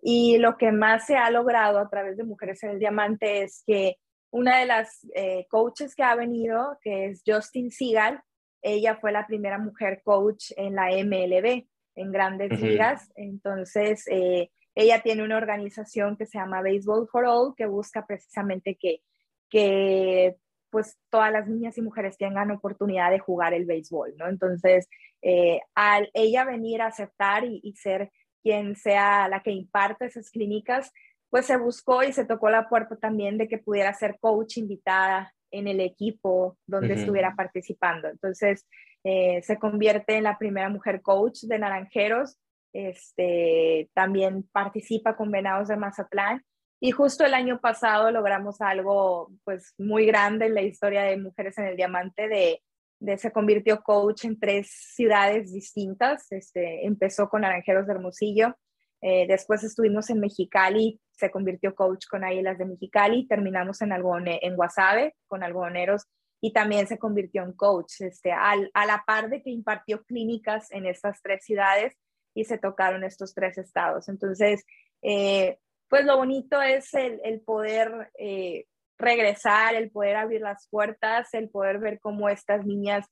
Y lo que más se ha logrado a través de Mujeres en el Diamante es que una de las eh, coaches que ha venido, que es Justin Seagal, ella fue la primera mujer coach en la MLB, en grandes ligas. Entonces, eh, ella tiene una organización que se llama Baseball for All, que busca precisamente que, que pues todas las niñas y mujeres tengan oportunidad de jugar el béisbol, ¿no? Entonces, eh, al ella venir a aceptar y, y, ser quien sea la que imparte esas clínicas, pues se buscó y se tocó la puerta también de que pudiera ser coach invitada en el equipo donde estuviera participando. Entonces, eh, se convierte en la primera mujer coach de Naranjeros, este, también participa con Venados de Mazatlán y justo el año pasado logramos algo pues muy grande en la historia de Mujeres en el Diamante de, se convirtió coach en tres ciudades distintas. Este, empezó con Naranjeros de Hermosillo, eh, después estuvimos en Mexicali, se convirtió coach con Águilas de Mexicali, terminamos en, Algodone, en Guasave con algodoneros y también se convirtió en coach, este, a la par de que impartió clínicas en estas tres ciudades y se tocaron estos tres estados. Entonces, eh, pues lo bonito es el, poder eh, regresar, el poder abrir las puertas, el poder ver cómo estas niñas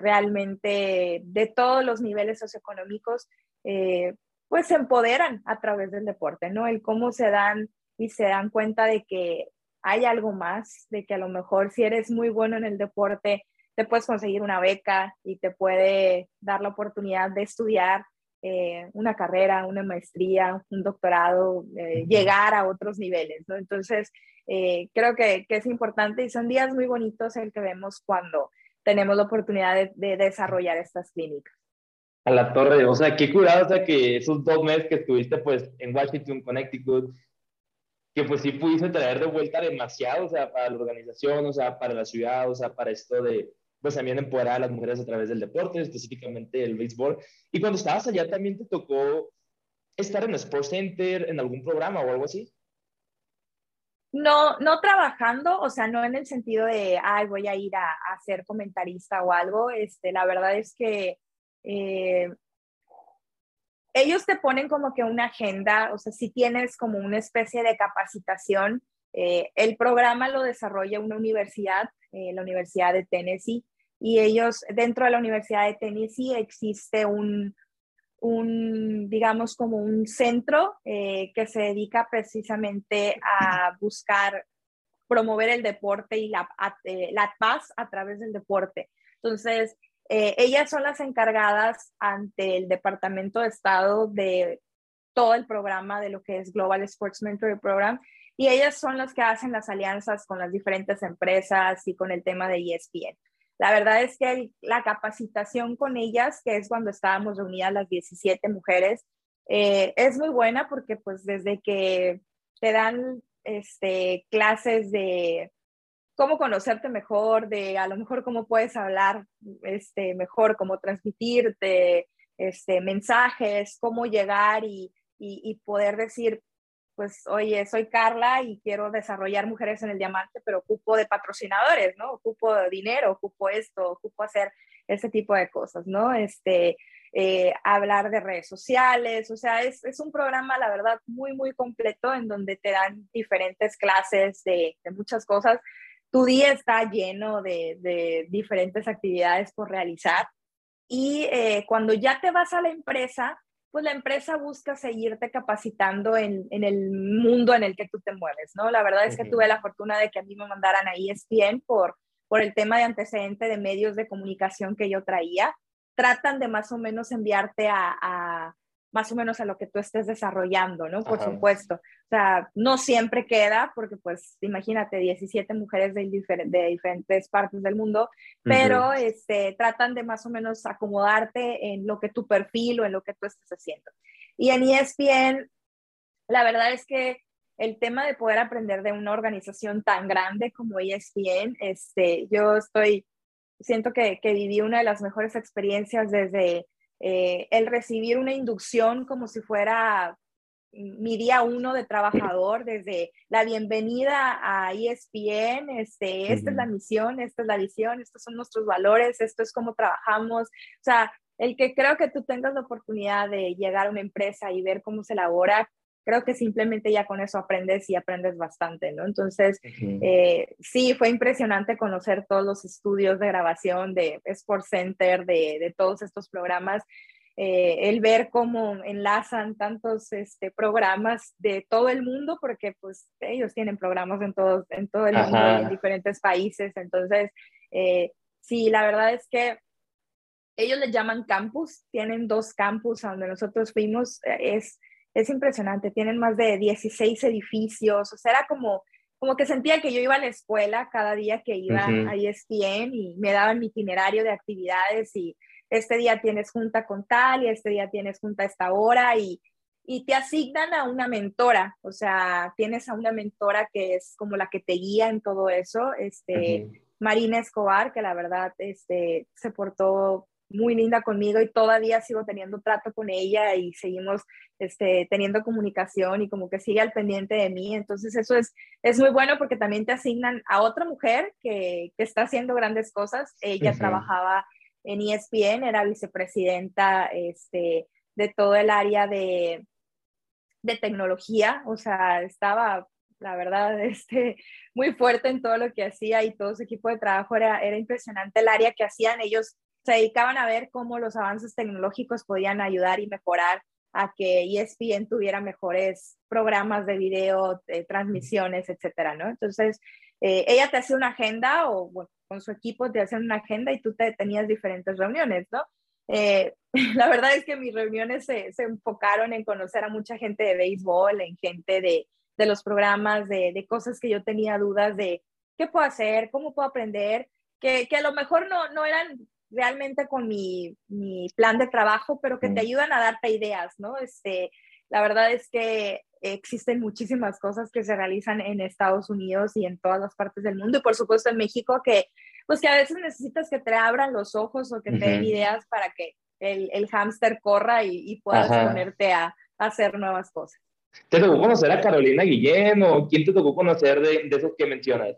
realmente de todos los niveles socioeconómicos pues se empoderan a través del deporte, ¿no? El cómo se dan y se dan cuenta de que hay algo más, de que a lo mejor si eres muy bueno en el deporte, te puedes conseguir una beca y te puede dar la oportunidad de estudiar eh, una carrera, una maestría, un doctorado, eh, llegar a otros niveles, ¿no? Entonces, eh, creo que, que, es importante y son días muy bonitos el que vemos cuando tenemos la oportunidad de, de desarrollar estas clínicas a la torre. O sea, qué curado, o sea, que esos dos meses que estuviste pues en Washington, Connecticut, que pues sí pudiste traer de vuelta demasiado, o sea, para la organización, o sea, para la ciudad, o sea, para esto de, pues también empoderar a las mujeres a través del deporte, específicamente el béisbol. Y cuando estabas allá también te tocó estar en Sports Center, en algún programa o algo así. No, no trabajando, o sea, no en el sentido de, ay, voy a ir a, a ser comentarista o algo. Este, la verdad es que eh, ellos te ponen como que una agenda, o sea, si tienes como una especie de capacitación, eh, el programa lo desarrolla una universidad, eh, la Universidad de Tennessee, y ellos, dentro de la Universidad de Tennessee existe un, un digamos, como un centro que se dedica precisamente a buscar promover el deporte y la, la paz a través del deporte. Entonces, eh, ellas son las encargadas ante el Departamento de Estado de todo el programa de lo que es Global Sports Mentoring Program y ellas son las que hacen las alianzas con las diferentes empresas y con el tema de ESPN. La verdad es que la capacitación con ellas, que es cuando estábamos reunidas las 17 mujeres, eh, es muy buena porque pues desde que te dan este, clases de cómo conocerte mejor, de a lo mejor cómo puedes hablar este, mejor, cómo transmitirte este, mensajes, cómo llegar y, y, poder decir, pues, oye, soy Carla y quiero desarrollar mujeres en el diamante, pero ocupo de patrocinadores, ¿no? Ocupo de dinero, ocupo esto, ocupo hacer ese tipo de cosas, ¿no? Este, eh, hablar de redes sociales, o sea, es, es, un programa, la verdad, muy, muy completo en donde te dan diferentes clases de, de muchas cosas tu día está lleno de, diferentes actividades por realizar y eh, cuando ya te vas a la empresa, pues la empresa busca seguirte capacitando en, el mundo en el que tú te mueves, ¿no? La verdad es que tuve la fortuna de que a mí me mandaran a ESPN por, por el tema de antecedente de medios de comunicación que yo traía. Tratan de más o menos enviarte a más o menos a lo que tú estés desarrollando, ¿no? Por supuesto. O sea, no siempre queda, porque pues imagínate, 17 mujeres de, de diferentes partes del mundo, pero este, tratan de más o menos acomodarte en lo que tu perfil o en lo que tú estés haciendo. Y en ESPN, la verdad es que el tema de poder aprender de una organización tan grande como ESPN, este, yo estoy, siento que, que viví una de las mejores experiencias desde eh, el recibir una inducción como si fuera mi día uno de trabajador, desde la bienvenida a ESPN, este, esta es la misión, esta es la visión, estos son nuestros valores, esto es cómo trabajamos. O sea, el que creo que tú tengas la oportunidad de llegar a una empresa y ver cómo se elabora, creo que simplemente ya con eso aprendes y aprendes bastante, ¿no? Entonces, eh, sí, fue impresionante conocer todos los estudios de grabación de Sports Center, de, de todos estos programas. Eh, el ver cómo enlazan tantos este, programas de todo el mundo, porque pues ellos tienen programas en, todo, en todo el mundo y en diferentes países. Entonces, eh, sí, la verdad es que ellos le llaman campus, tienen dos campus a donde nosotros fuimos, es es impresionante, tienen más de 16 edificios, o sea, era como, como que sentía que yo iba a la escuela cada día que iba a ESPN y me daban mi itinerario de actividades y este día tienes junta con tal y este día tienes junta a esta hora y, y te asignan a una mentora, o sea, tienes a una mentora que es como la que te guía en todo eso, este, Marina Escobar, que la verdad este, se portó muy linda conmigo y todavía sigo teniendo trato con ella y seguimos este, teniendo comunicación y como que sigue al pendiente de mí. Entonces eso es, es muy bueno porque también te asignan a otra mujer que, que está haciendo grandes cosas. Ella trabajaba en ESPN, era vicepresidenta este, de todo el área de, de tecnología, o sea, estaba la verdad, este, muy fuerte en todo lo que hacía y todo su equipo de trabajo era, era impresionante el área que hacían. Ellos se dedicaban a ver cómo los avances tecnológicos podían ayudar y mejorar a que ESPN tuviera mejores programas de video, transmisiones, etcétera, ¿no? Entonces, eh, ella te hace una agenda o con su equipo te hacen una agenda y tú te tenías diferentes reuniones, ¿no? Eh, la verdad es que mis reuniones se, se, enfocaron en conocer a mucha gente de béisbol, en gente de, de los programas, de, de, cosas que yo tenía dudas de qué puedo hacer, cómo puedo aprender, que, que a lo mejor no, no eran realmente con mi, mi, plan de trabajo, pero que te ayudan a darte ideas, ¿no? Este, la verdad es que existen muchísimas cosas que se realizan en Estados Unidos y en todas las partes del mundo y por supuesto en México que pues que a veces necesitas que te abran los ojos o que te den ideas para que el, el hámster corra y, puedas ponerte a, a, hacer nuevas cosas. ¿Te tocó conocer a Carolina Guillén o quién te tocó conocer de, de esos que mencionas?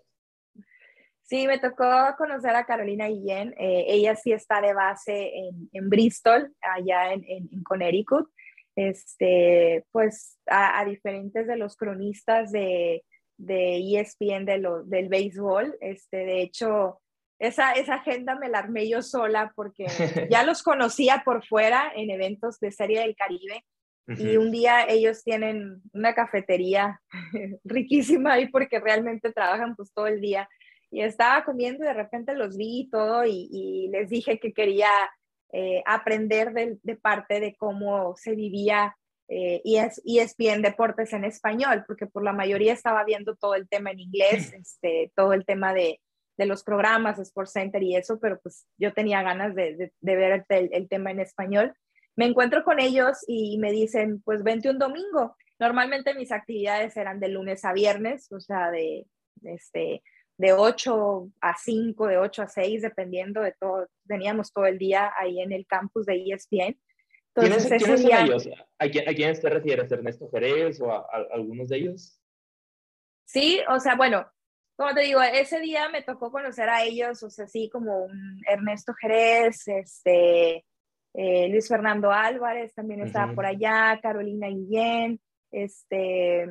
Sí, me tocó conocer a Carolina Guillén. Eh, ella sí está de base en, Bristol, allá en, Connecticut. Este, pues a, diferentes de los cronistas de, de ESPN de lo, del béisbol. Este, de hecho, esa, esa agenda me la armé yo sola porque ya los conocía por fuera en eventos de Serie del Caribe. Y un día ellos tienen una cafetería riquísima ahí porque realmente trabajan pues todo el día y estaba comiendo y de repente los vi y todo y, les dije que quería eh, aprender de, parte de cómo se vivía eh, ESPN Deportes en español, porque por la mayoría estaba viendo todo el tema en inglés, este, todo el tema de, de los programas, Sports Center y eso, pero pues yo tenía ganas de, de, ver el, el, tema en español. Me encuentro con ellos y me dicen, pues vente un domingo. Normalmente mis actividades eran de lunes a viernes, o sea, de, este, de 8 a 5, de 8 a 6, dependiendo de todo. Teníamos todo el día ahí en el campus de ESPN. Entonces, ¿Quiénes, son ellos? ¿A, quién, ¿A, quiénes te refieres? ¿Ernesto Jerez o a, algunos de ellos? Sí, o sea, bueno, como te digo, ese día me tocó conocer a ellos, o sea, sí, como un Ernesto Jerez, este, eh, Luis Fernando Álvarez también estaba por allá, Carolina Guillén, este,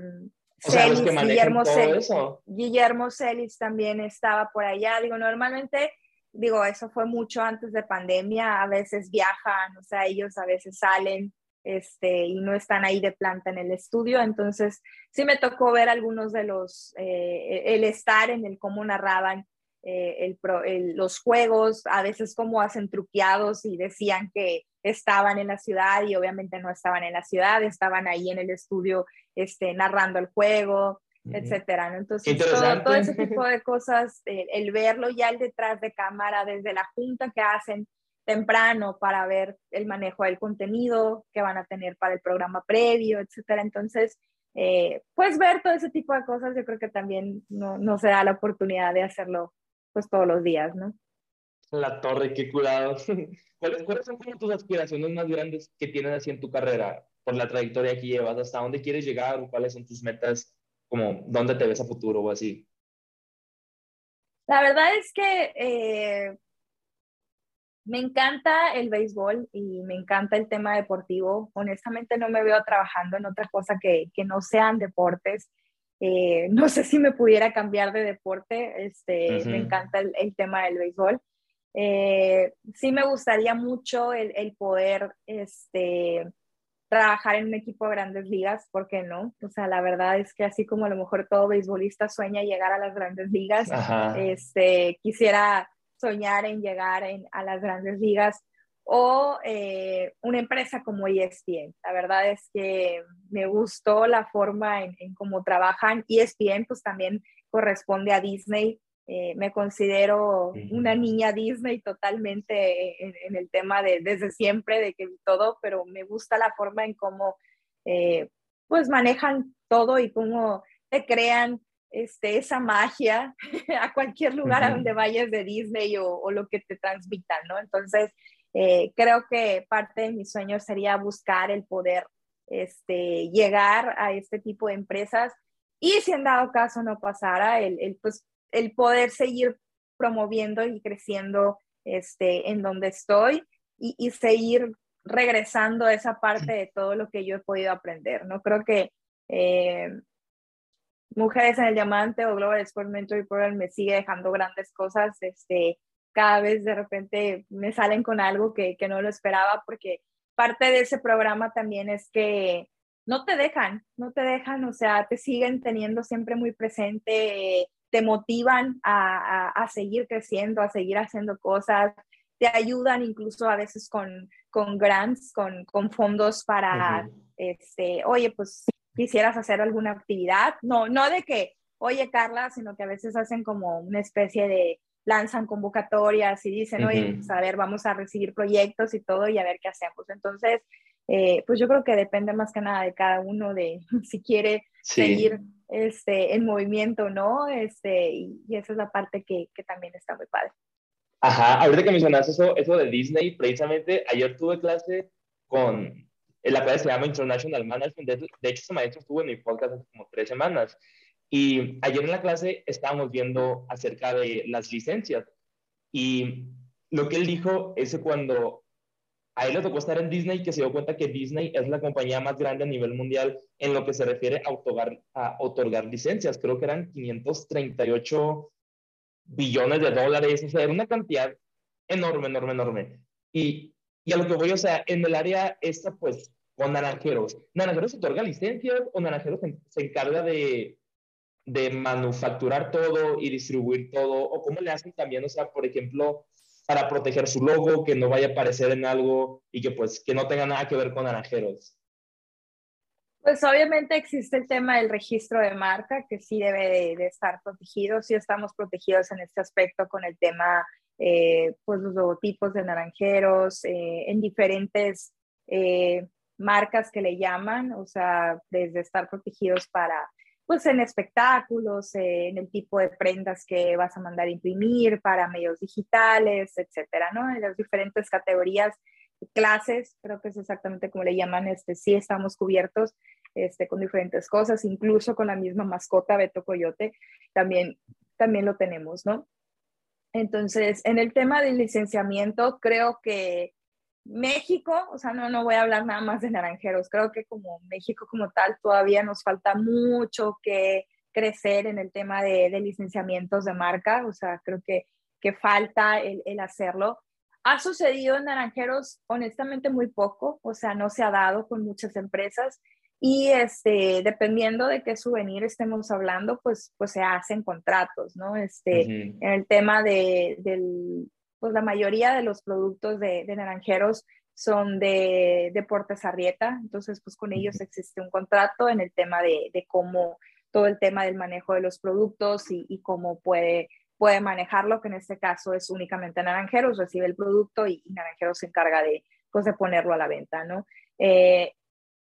Guillermo, Celis, Guillermo Celis también estaba por allá. Digo, normalmente, digo, eso fue mucho antes de pandemia, a veces viajan, o sea, ellos a veces salen este, y no están ahí de planta en el estudio. Entonces, sí me tocó ver algunos de los, eh, el estar en el cómo narraban eh, el, los juegos, a veces como hacen truqueados y decían que estaban en la ciudad y obviamente no estaban en la ciudad, estaban ahí en el estudio este, narrando el juego, etcétera. Entonces, todo, ese tipo de cosas, el, verlo ya el detrás de cámara, desde la junta que hacen temprano para ver el manejo del contenido que van a tener para el programa previo, etcétera. Entonces, eh, pues ver todo ese tipo de cosas, yo creo que también no, no se da la oportunidad de hacerlo pues todos los días, ¿no? La torre, qué curado. ¿Cuáles, ¿Cuáles son como tus aspiraciones más grandes que tienes así en tu carrera, por la trayectoria que llevas? ¿Hasta dónde quieres llegar o cuáles son tus metas? Como, ¿dónde te ves a futuro o así? La verdad es que eh, me encanta el béisbol y me encanta el tema deportivo. Honestamente no me veo trabajando en otra cosa que, que no sean deportes. Eh, no sé si me pudiera cambiar de deporte, este, me encanta el, el, tema del béisbol. Eh, sí me gustaría mucho el, el, poder este, trabajar en un equipo de grandes ligas, ¿por qué no? O sea, la verdad es que así como a lo mejor todo beisbolista sueña llegar a las grandes ligas, este, quisiera soñar en llegar a las grandes ligas o eh, una empresa como ESPN. La verdad es que me gustó la forma en, cómo trabajan. ESPN pues también corresponde a Disney. Eh, me considero una niña Disney totalmente en, el tema de desde siempre, de que todo, pero me gusta la forma en cómo eh, pues manejan todo y cómo te crean este, esa magia a cualquier lugar a donde vayas de Disney o, lo que te transmitan, ¿no? Entonces, eh, creo que parte de mi sueño sería buscar el poder este, llegar a este tipo de empresas y si en dado caso no pasara, el, el, pues, el poder seguir promoviendo y creciendo este, en donde estoy y, y seguir regresando a esa parte de todo lo que yo he podido aprender, ¿no? Creo que eh, Mujeres en el Diamante o Global Sport Mentoring Program me sigue dejando grandes cosas. Este, cada vez de repente me salen con algo que, que no lo esperaba porque parte de ese programa también es que no te dejan, no te dejan, o sea, te siguen teniendo siempre muy presente, te motivan a, a, seguir creciendo, a seguir haciendo cosas, te ayudan incluso a veces con, con grants, con, con fondos para, este, oye, pues quisieras hacer alguna actividad. No, no de que, oye Carla, sino que a veces hacen como una especie de, lanzan convocatorias y dicen, oye, pues, a ver, vamos a recibir proyectos y todo y a ver qué hacemos. Entonces, eh, pues yo creo que depende más que nada de cada uno de si quiere seguir este, en movimiento no, este, y, esa es la parte que, que, también está muy padre. Ajá, ahorita que mencionaste eso, eso de Disney, precisamente ayer tuve clase con la clase se llama International Management. De, hecho, ese maestro estuvo en mi podcast hace como tres semanas. Y ayer en la clase estábamos viendo acerca de las licencias. Y lo que él dijo es que cuando a él le tocó estar en Disney, que se dio cuenta que Disney es la compañía más grande a nivel mundial en lo que se refiere a otorgar, a otorgar licencias. Creo que eran 538 billones de dólares. O sea, era una cantidad enorme, enorme, enorme. Y y a lo que voy, o sea, en el área esta, pues, con Naranjeros. ¿Naranjeros otorga licencias o Naranjeros se, encarga de, de manufacturar todo y distribuir todo? ¿O cómo le hacen también, o sea, por ejemplo, para proteger su logo, que no vaya a aparecer en algo y que pues que no tenga nada que ver con naranjeros. Pues obviamente existe el tema del registro de marca, que sí debe de, estar protegido, sí estamos protegidos en este aspecto con el tema eh, pues los logotipos de naranjeros eh, en diferentes eh, marcas que le llaman, o sea, desde estar protegidos para, pues en espectáculos, en el tipo de prendas que vas a mandar a imprimir para medios digitales, etcétera, ¿no? En las diferentes categorías, clases, creo que es exactamente como le llaman, este, sí estamos cubiertos este, con diferentes cosas, incluso con la misma mascota Beto Coyote, también, también lo tenemos, ¿no? Entonces, en el tema del licenciamiento, creo que México, o sea, no, no voy a hablar nada más de naranjeros, creo que como México como tal todavía nos falta mucho que crecer en el tema de, licenciamientos de marca, o sea, creo que, que falta el, el hacerlo. Ha sucedido en naranjeros, honestamente, muy poco, o sea, no se ha dado con muchas empresas y este, dependiendo de qué souvenir estemos hablando, pues, pues se hacen contratos, ¿no? Este, En el tema de, del, pues la mayoría de los productos de, de naranjeros son de Deportes Arrieta, entonces pues con ellos existe un contrato en el tema de, de cómo, todo el tema del manejo de los productos y, y, cómo puede, puede manejarlo, que en este caso es únicamente Naranjeros, recibe el producto y, Naranjeros se encarga de, pues, de ponerlo a la venta, ¿no? Eh,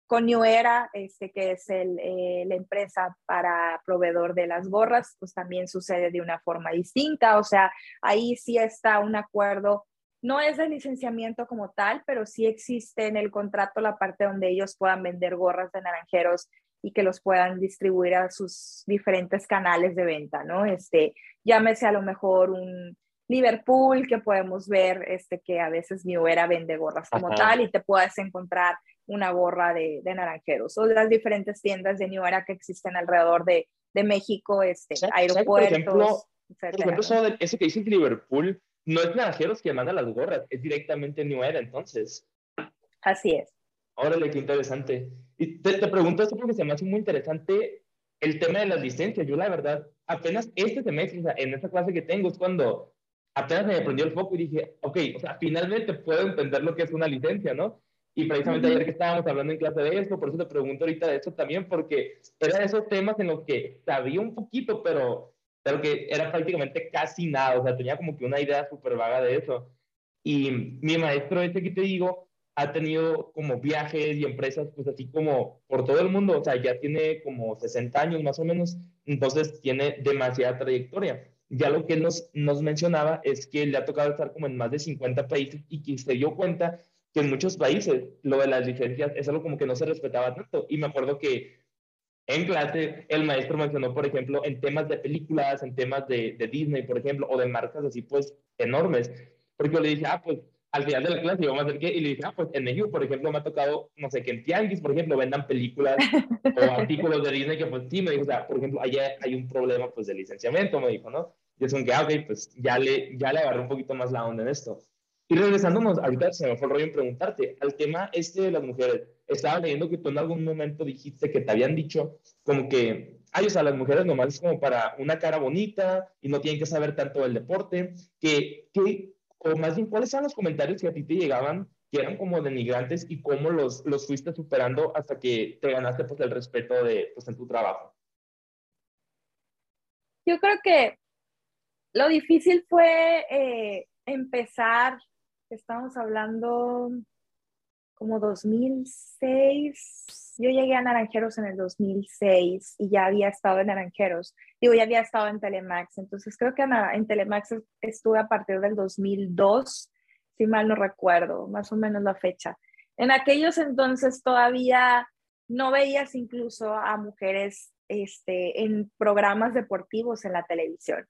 con New Era, este, que es el, eh, la empresa para proveedor de las gorras, pues también sucede de una forma distinta. O sea, ahí sí está un acuerdo, no es de licenciamiento como tal, pero sí existe en el contrato la parte donde ellos puedan vender gorras de naranjeros y que los puedan distribuir a sus diferentes canales de venta, ¿no? Este, llámese a lo mejor un, Liverpool, que podemos ver este, que a veces New Era vende gorras como tal y te puedes encontrar una gorra de, de, naranjeros o las diferentes tiendas de New Era que existen alrededor de, de México, este, aeropuertos. Por ejemplo, eso, eso, que dice Liverpool, no es naranjeros que manda las gorras, es directamente New Era entonces. Así es. Órale, qué interesante. Y te, te pregunto esto porque se me hace muy interesante el tema de las licencias. Yo la verdad, apenas este semestre, o sea, en esta clase que tengo es cuando apenas me prendió el foco y dije, ok, o sea, finalmente puedo entender lo que es una licencia, ¿no? Y precisamente ayer que estábamos hablando en clase de esto, por eso te pregunto ahorita de esto también, porque era de esos temas en los que sabía un poquito, pero, pero que era prácticamente casi nada, o sea, tenía como que una idea súper vaga de eso. Y mi maestro ese que te digo, ha tenido como viajes y empresas, pues así como por todo el mundo, o sea, ya tiene como 60 años más o menos, entonces tiene demasiada trayectoria ya lo que él nos, nos mencionaba es que le ha tocado estar como en más de 50 países y que se dio cuenta que en muchos países lo de las licencias es algo como que no se respetaba tanto. Y me acuerdo que en clase el maestro mencionó, por ejemplo, en temas de películas, en temas de, de Disney, por ejemplo, o de marcas así pues enormes, porque yo le dije, ah, pues al final de la clase vamos a hacer qué, y le dije, ah, pues en México, por ejemplo, me ha tocado, no sé, que en Tianguis, por ejemplo, vendan películas o artículos de Disney que pues sí, me dijo, o sea, por ejemplo, allá hay un problema pues de licenciamiento, me dijo, ¿no? Y es un que, ah, ok, pues ya le, ya le agarré un poquito más la onda en esto. Y regresándonos, ahorita se me fue el rollo en preguntarte, al tema este de las mujeres, estaba leyendo que tú en algún momento dijiste que te habían dicho como que, ay, o sea, las mujeres nomás es como para una cara bonita y no tienen que saber tanto del deporte, que, que o más bien, ¿cuáles son los comentarios que a ti te llegaban que eran como denigrantes y cómo los, los fuiste superando hasta que te ganaste pues el respeto de, pues, en tu trabajo? Yo creo que lo difícil fue eh, empezar, estamos hablando como 2006, yo llegué a Naranjeros en el 2006 y ya había estado en Naranjeros. Digo, ya había estado en Telemax. Entonces creo que en Telemax estuve a partir del 2002, si mal no recuerdo, más o menos la fecha. En aquellos entonces todavía no veías incluso a mujeres este, en programas deportivos en la televisión.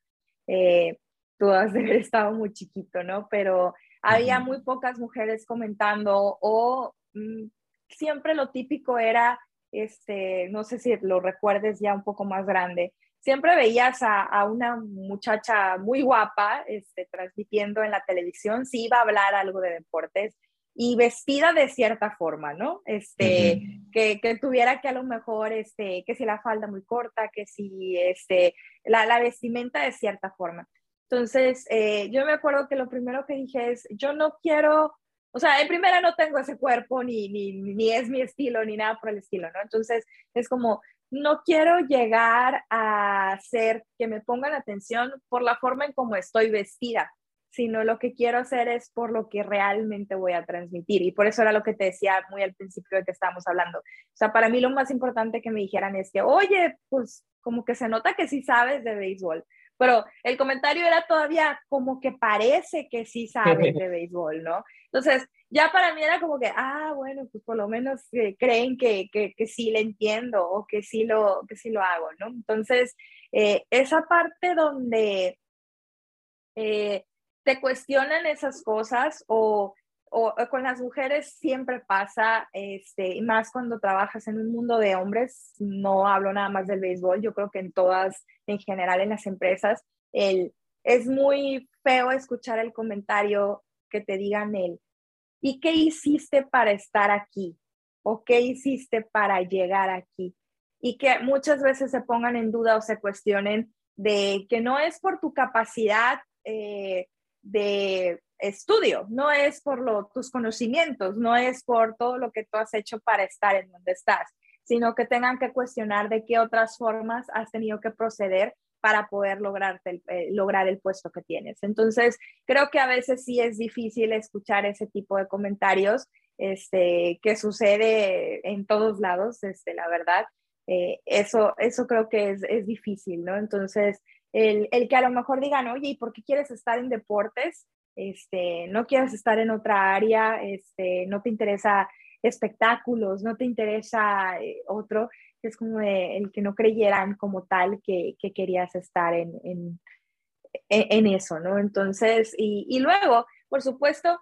Eh, tú has de haber estado muy chiquito, ¿no? Pero había muy pocas mujeres comentando o mm, siempre lo típico era, este, no sé si lo recuerdes ya un poco más grande, siempre veías a, una muchacha muy guapa este, transmitiendo en la televisión, si iba a hablar algo de deportes y vestida de cierta forma, ¿no? Este, que, que, tuviera que a lo mejor, este, que si la falda muy corta, que si, este, la, la vestimenta de cierta forma. Entonces, eh, yo me acuerdo que lo primero que dije es, yo no quiero o sea, en primera no tengo ese cuerpo, ni, ni, ni es mi estilo, ni nada por el estilo, ¿no? Entonces, es como, no quiero llegar a hacer que me pongan atención por la forma en cómo estoy vestida, sino lo que quiero hacer es por lo que realmente voy a transmitir. Y por eso era lo que te decía muy al principio de que estábamos hablando. O sea, para mí lo más importante que me dijeran es que, oye, pues como que se nota que sí sabes de béisbol pero el comentario era todavía como que parece que sí sabe de béisbol, ¿no? Entonces, ya para mí era como que, ah, bueno, pues por lo menos eh, creen que, que, que, sí le entiendo o que sí lo, que sí lo hago, ¿no? Entonces, eh, esa parte donde eh, te cuestionan esas cosas o, o, con las mujeres siempre pasa, este, más cuando trabajas en un mundo de hombres, no hablo nada más del béisbol, yo creo que en todas, en general en las empresas, el, es muy feo escuchar el comentario que te digan el, ¿y qué hiciste para estar aquí? ¿O qué hiciste para llegar aquí? Y que muchas veces se pongan en duda o se cuestionen de que no es por tu capacidad eh, de estudio, no es por lo, tus conocimientos, no es por todo lo que tú has hecho para estar en donde estás, sino que tengan que cuestionar de qué otras formas has tenido que proceder para poder lograr el, eh, lograr el puesto que tienes. Entonces, creo que a veces sí es difícil escuchar ese tipo de comentarios, este, que sucede en todos lados, este, la verdad. Eh, eso, eso creo que es, es difícil, ¿no? Entonces, el, el, que a lo mejor digan, oye, ¿y por qué quieres estar en deportes? Este, no quieres estar en otra área, este, no te interesa espectáculos, no te interesa eh, otro, es como el que no creyeran como tal que, que querías estar en, en, en, eso, ¿no? Entonces, y, y luego, por supuesto,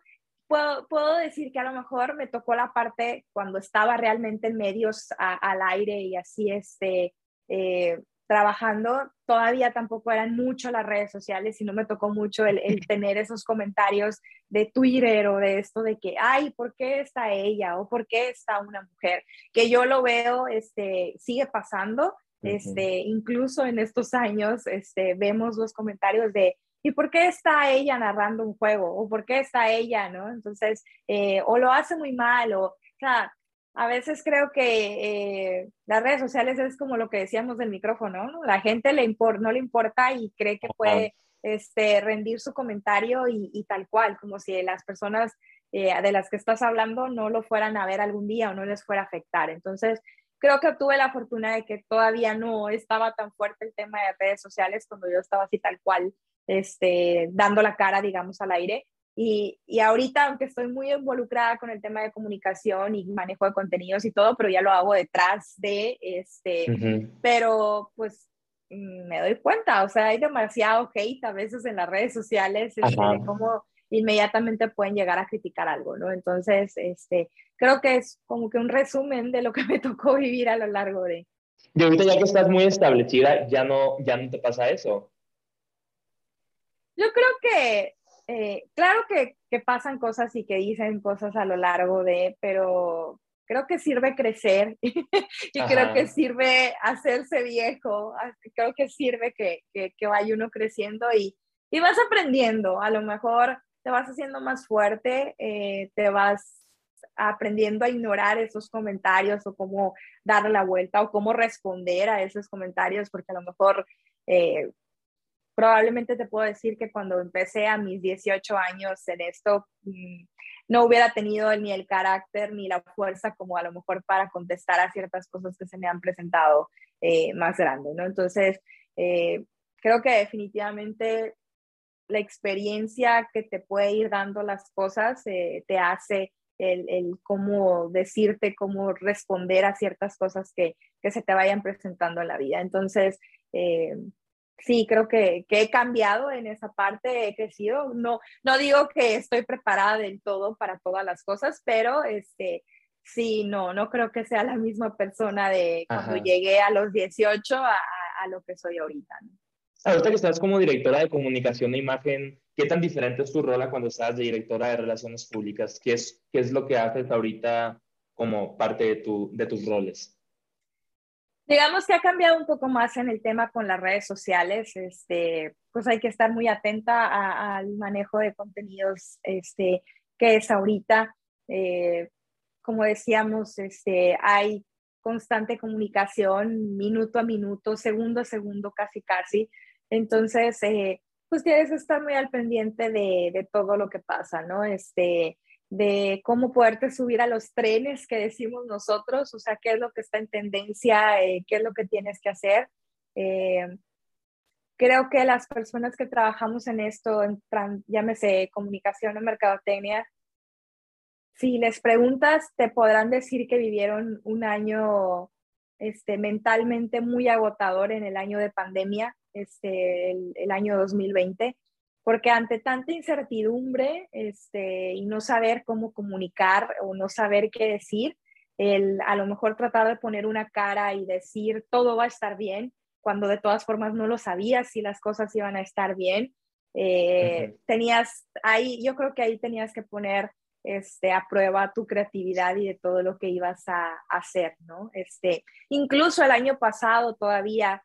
puedo, puedo, decir que a lo mejor me tocó la parte cuando estaba realmente en medios al aire y así, este, eh, trabajando, todavía tampoco eran mucho las redes sociales y no me tocó mucho el, tener esos comentarios de Twitter o de esto de que, ay, ¿por qué está ella? o ¿por qué está una mujer? Que yo lo veo, este, sigue pasando, este, incluso en estos años, este, vemos los comentarios de, ¿y por qué está ella narrando un juego? ¿O por qué está ella, no? Entonces, eh, o lo hace muy mal, o, o sea, a veces creo que eh, las redes sociales es como lo que decíamos del micrófono, ¿no? La gente le no le importa y cree que puede este, rendir su comentario y, tal cual, como si las personas eh, de las que estás hablando no lo fueran a ver algún día o no les fuera a afectar. Entonces, creo que tuve la fortuna de que todavía no estaba tan fuerte el tema de redes sociales cuando yo estaba así tal cual, este, dando la cara, digamos, al aire. Y, y, ahorita, aunque estoy muy involucrada con el tema de comunicación y manejo de contenidos y todo, pero ya lo hago detrás de, este, pero pues me doy cuenta, o sea, hay demasiado hate a veces en las redes sociales, este, de cómo inmediatamente pueden llegar a criticar algo, ¿no? Entonces, este, creo que es como que un resumen de lo que me tocó vivir a lo largo de... Y ahorita ya que estás muy establecida, ya no, ya no te pasa eso. Yo creo que eh, claro que, que, pasan cosas y que dicen cosas a lo largo de, pero creo que sirve crecer y creo que sirve hacerse viejo, creo que sirve que, que, que, vaya uno creciendo y, y, vas aprendiendo, a lo mejor te vas haciendo más fuerte, eh, te vas aprendiendo a ignorar esos comentarios o cómo darle la vuelta o cómo responder a esos comentarios, porque a lo mejor eh, probablemente te puedo decir que cuando empecé a mis 18 años en esto, mm, no hubiera tenido ni el carácter ni la fuerza como a lo mejor para contestar a ciertas cosas que se me han presentado eh, más grande, ¿no? Entonces, eh, creo que definitivamente la experiencia que te puede ir dando las cosas eh, te hace el, el, cómo decirte, cómo responder a ciertas cosas que, que se te vayan presentando en la vida. Entonces, sí, creo que, que, he cambiado en esa parte, he crecido. No, no digo que estoy preparada del todo para todas las cosas, pero este, sí, no, no creo que sea la misma persona de cuando llegué a los 18 a, a, lo que soy ahorita. ¿no? Ahorita que estás como directora de comunicación e imagen, ¿qué tan diferente es tu rol cuando estás de directora de relaciones públicas? ¿Qué es, qué es lo que haces ahorita como parte de, tu, de tus roles? Digamos que ha cambiado un poco más en el tema con las redes sociales, este, pues hay que estar muy atenta al manejo de contenidos este, que es ahorita. Eh, como decíamos, este, hay constante comunicación minuto a minuto, segundo a segundo, casi casi. Entonces, eh, pues tienes que estar muy al pendiente de, de, todo lo que pasa, ¿no? Este, de cómo poderte subir a los trenes que decimos nosotros, o sea, qué es lo que está en tendencia, eh, qué es lo que tienes que hacer. Eh, creo que las personas que trabajamos en esto, en, llámese comunicación o mercadotecnia, si les preguntas, te podrán decir que vivieron un año este, mentalmente muy agotador en el año de pandemia, este, el, el año 2020 porque ante tanta incertidumbre este, y no saber cómo comunicar o no saber qué decir, el, a lo mejor tratar de poner una cara y decir todo va a estar bien, cuando de todas formas no lo sabías si las cosas iban a estar bien. Eh, tenías ahí, yo creo que ahí tenías que poner este, a prueba tu creatividad y de todo lo que ibas a, hacer, ¿no? Este, incluso el año pasado todavía,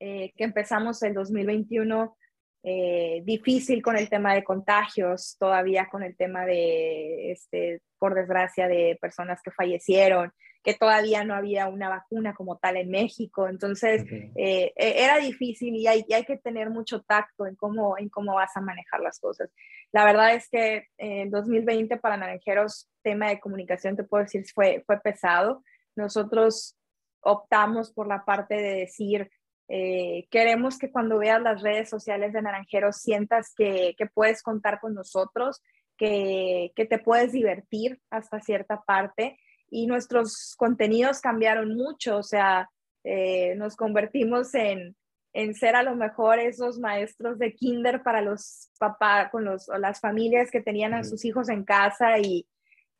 eh, que empezamos el 2021, eh, difícil con el tema de contagios, todavía con el tema de, este, por desgracia, de personas que fallecieron, que todavía no había una vacuna como tal en México. Entonces, eh, e, era difícil y hay, hay, que tener mucho tacto en cómo, en cómo vas a manejar las cosas. La verdad es que en 2020 para Naranjeros, tema de comunicación, te puedo decir, fue, fue pesado. Nosotros optamos por la parte de decir, eh, queremos que cuando veas las redes sociales de Naranjeros sientas que, que puedes contar con nosotros, que, que, te puedes divertir hasta cierta parte. Y nuestros contenidos cambiaron mucho, o sea, eh, nos convertimos en, en ser a lo mejor esos maestros de kinder para los papás, con los, o las familias que tenían a sus hijos en casa y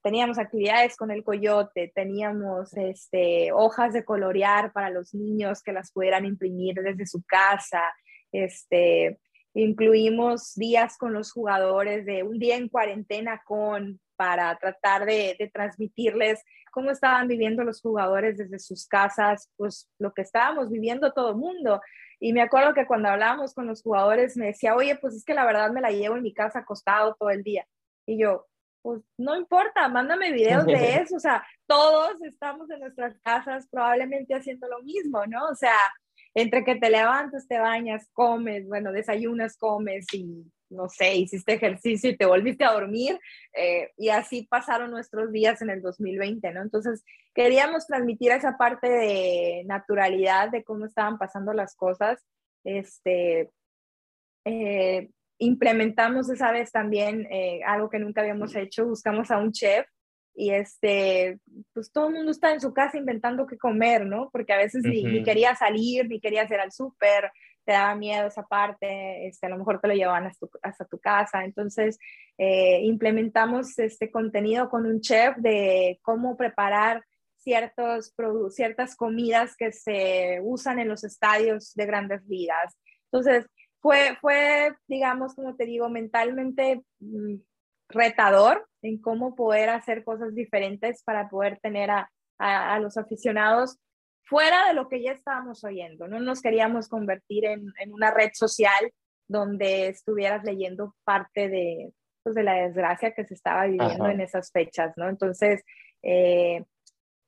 teníamos actividades con el coyote, teníamos este, hojas de colorear para los niños que las pudieran imprimir desde su casa, este, incluimos días con los jugadores de un día en cuarentena con para tratar de, de transmitirles cómo estaban viviendo los jugadores desde sus casas, pues lo que estábamos viviendo todo el mundo. Y me acuerdo que cuando hablábamos con los jugadores me decía, oye, pues es que la verdad me la llevo en mi casa acostado todo el día. Y yo, pues no importa, mándame videos de eso. O sea, todos estamos en nuestras casas probablemente haciendo lo mismo, ¿no? O sea, entre que te levantas, te bañas, comes, bueno, desayunas, comes y no sé, hiciste ejercicio y te volviste a dormir. Eh, y así pasaron nuestros días en el 2020, ¿no? Entonces, queríamos transmitir esa parte de naturalidad, de cómo estaban pasando las cosas. Este, eh, implementamos esa vez también eh, algo que nunca habíamos hecho, buscamos a un chef y este, pues todo el mundo está en su casa inventando qué comer, ¿no? Porque a veces ni, quería salir, ni quería hacer al súper, te daba miedo esa parte, este, a lo mejor te lo llevaban hasta tu, hasta tu casa. Entonces, eh, implementamos este contenido con un chef de cómo preparar ciertos, ciertas comidas que se usan en los estadios de grandes ligas. Entonces, fue, fue, digamos, como te digo, mentalmente mm, retador en cómo poder hacer cosas diferentes para poder tener a, a, los aficionados fuera de lo que ya estábamos oyendo. No nos queríamos convertir en, en una red social donde estuvieras leyendo parte de, pues, de la desgracia que se estaba viviendo en esas fechas, ¿no? Entonces, eh,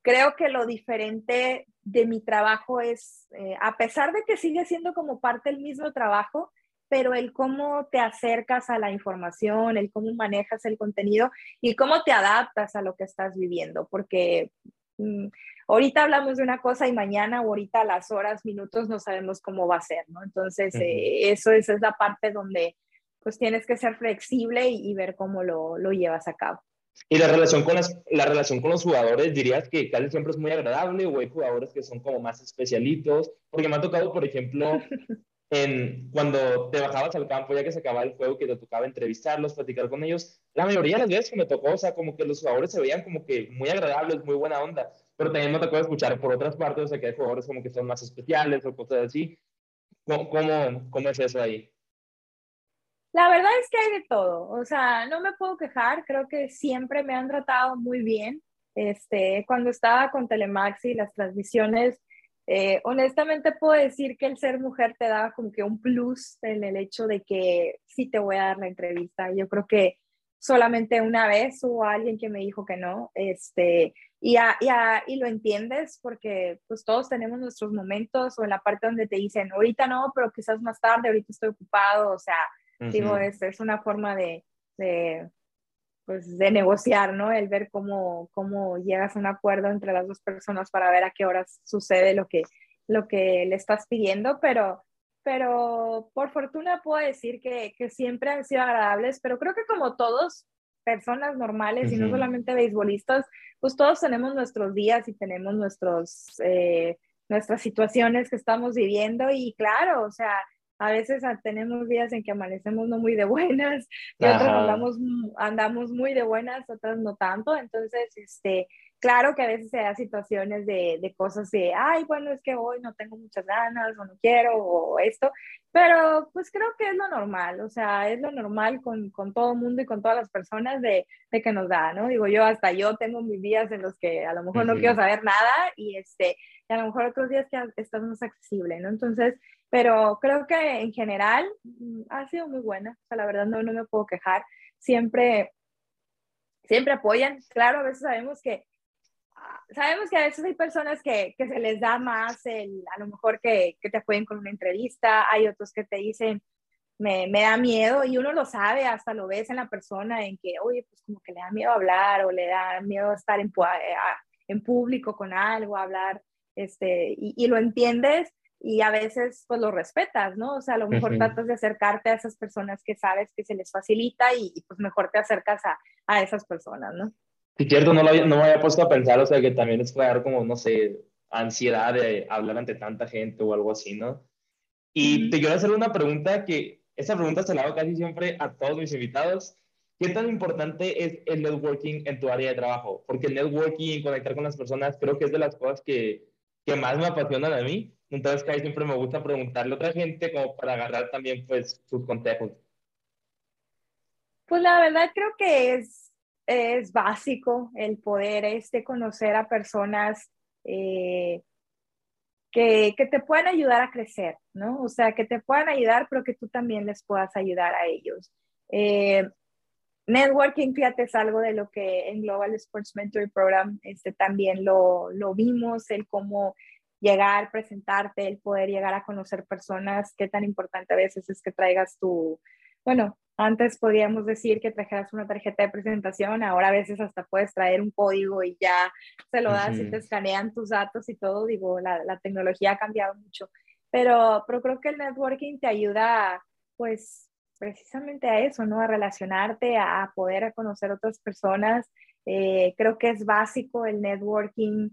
creo que lo diferente de mi trabajo es, eh, a pesar de que sigue siendo como parte del mismo trabajo, pero el cómo te acercas a la información, el cómo manejas el contenido y cómo te adaptas a lo que estás viviendo, porque mm, ahorita hablamos de una cosa y mañana o ahorita las horas, minutos no sabemos cómo va a ser, ¿no? Entonces, eh, eso, esa es la parte donde pues tienes que ser flexible y, ver cómo lo, lo, llevas a cabo. Y la relación, con las, la relación con los jugadores, dirías que casi siempre es muy agradable o hay jugadores que son como más especialitos, porque me ha tocado, por ejemplo, en, cuando te bajabas al campo, ya que se acababa el juego, que te tocaba entrevistarlos, platicar con ellos, la mayoría de las veces que me tocó, o sea, como que los jugadores se veían como que muy agradables, muy buena onda, pero también me tocó escuchar por otras partes, o sea, que hay jugadores como que son más especiales o cosas así. ¿Cómo, cómo, cómo es eso ahí? La verdad es que hay de todo, o sea, no me puedo quejar, creo que siempre me han tratado muy bien. Este, cuando estaba con Telemax y las transmisiones, eh, honestamente puedo decir que el ser mujer te da como que un plus en el hecho de que sí te voy a dar la entrevista. Yo creo que solamente una vez hubo alguien que me dijo que no, este, y, y, lo entiendes porque pues todos tenemos nuestros momentos o en la parte donde te dicen, ahorita no, pero quizás más tarde, ahorita estoy ocupado, o sea, digo, es, es, una forma de, de, pues, de negociar, ¿no? El ver cómo, cómo llegas a un acuerdo entre las dos personas para ver a qué horas sucede lo que, lo que le estás pidiendo, pero, pero por fortuna puedo decir que, que siempre han sido agradables, pero creo que como todos, personas normales y no solamente beisbolistas, pues todos tenemos nuestros días y tenemos nuestros, eh, nuestras situaciones que estamos viviendo y claro, o sea, a veces tenemos días en que amanecemos no muy de buenas y otros andamos, andamos muy de buenas, otras no tanto. Entonces, este, claro que a veces se da situaciones de, de, cosas de, ay, bueno, es que hoy no tengo muchas ganas o no quiero o esto, pero pues creo que es lo normal, o sea, es lo normal con, con todo el mundo y con todas las personas de, de, que nos da, ¿no? Digo, yo hasta yo tengo mis días en los que a lo mejor no quiero saber nada y este, y a lo mejor otros días que estás más accesible, ¿no? Entonces, pero creo que en general mm, ha sido muy buena, o sea, la verdad no, no me puedo quejar, siempre, siempre apoyan, claro, a veces sabemos que, ah, sabemos que a veces hay personas que, que se les da más el, a lo mejor que, que, te apoyen con una entrevista, hay otros que te dicen, me, me, da miedo y uno lo sabe, hasta lo ves en la persona, en que, oye, pues como que le da miedo hablar o le da miedo estar en, eh, en público con algo, hablar, este, y, y lo entiendes y a veces pues lo respetas, ¿no? O sea, a lo mejor tratas de acercarte a esas personas que sabes que se les facilita y, pues mejor te acercas a, a, esas personas, ¿no? Sí, cierto, no, lo, no me había puesto a pensar, o sea, que también es crear como, no sé, ansiedad de hablar ante tanta gente o algo así, ¿no? Y te quiero hacer una pregunta que, esa pregunta se la hago casi siempre a todos mis invitados. ¿Qué tan importante es el networking en tu área de trabajo? Porque el networking, conectar con las personas, creo que es de las cosas que, que más me apasionan a mí. Entonces, que ahí siempre me gusta preguntarle a otra gente como para agarrar también, pues, sus consejos. Pues la verdad creo que es, es básico el poder este, conocer a personas eh, que, que, te puedan ayudar a crecer, ¿no? O sea, que te puedan ayudar, pero que tú también les puedas ayudar a ellos. Eh, networking, fíjate, es algo de lo que en Global Sports Mentoring Program este, también lo, lo vimos, el cómo llegar, presentarte, el poder llegar a conocer personas, qué tan importante a veces es que traigas tu, bueno, antes podíamos decir que trajeras una tarjeta de presentación, ahora a veces hasta puedes traer un código y ya se lo das y te escanean tus datos y todo. Digo, la, la, tecnología ha cambiado mucho, pero, pero creo que el networking te ayuda, pues, precisamente a eso, ¿no? A relacionarte, a, poder conocer otras personas. Eh, creo que es básico el networking,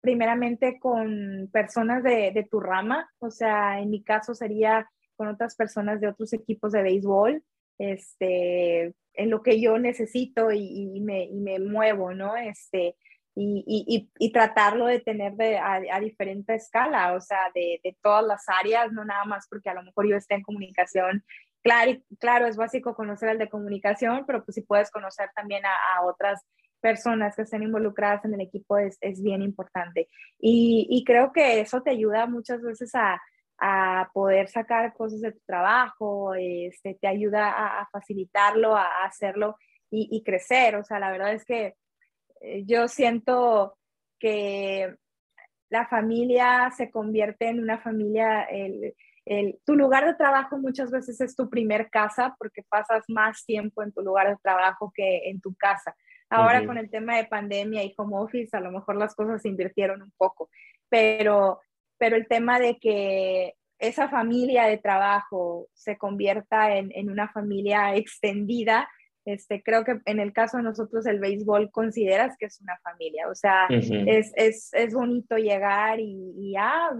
primeramente con personas de, tu rama, o sea, en mi caso sería con otras personas de otros equipos de béisbol este, en lo que yo necesito y, me, y me, muevo, ¿no? Este, y, y, tratarlo de tener de, a, diferente escala, o sea, de, de, todas las áreas, no nada más porque a lo mejor yo esté en comunicación. Claro, claro, es básico conocer el de comunicación, pero pues si puedes conocer también a, otras personas que estén involucradas en el equipo es, es bien importante. Y, y, creo que eso te ayuda muchas veces a, a poder sacar cosas de tu trabajo, este, te ayuda a, facilitarlo, a, hacerlo y, crecer. O sea, la verdad es que eh, yo siento que la familia se convierte en una familia, el, el, tu lugar de trabajo muchas veces es tu primer casa porque pasas más tiempo en tu lugar de trabajo que en tu casa. Ahora con el tema de pandemia y home office, a lo mejor las cosas se invirtieron un poco, pero pero el tema de que esa familia de trabajo se convierta en, en una familia extendida, este, creo que en el caso de nosotros el béisbol consideras que es una familia, o sea, es, es, es, bonito llegar y, y ah,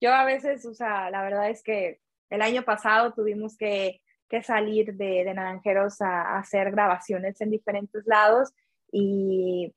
yo a veces, o sea, la verdad es que el año pasado tuvimos que, que salir de, de Naranjeros a, hacer grabaciones en diferentes lados y,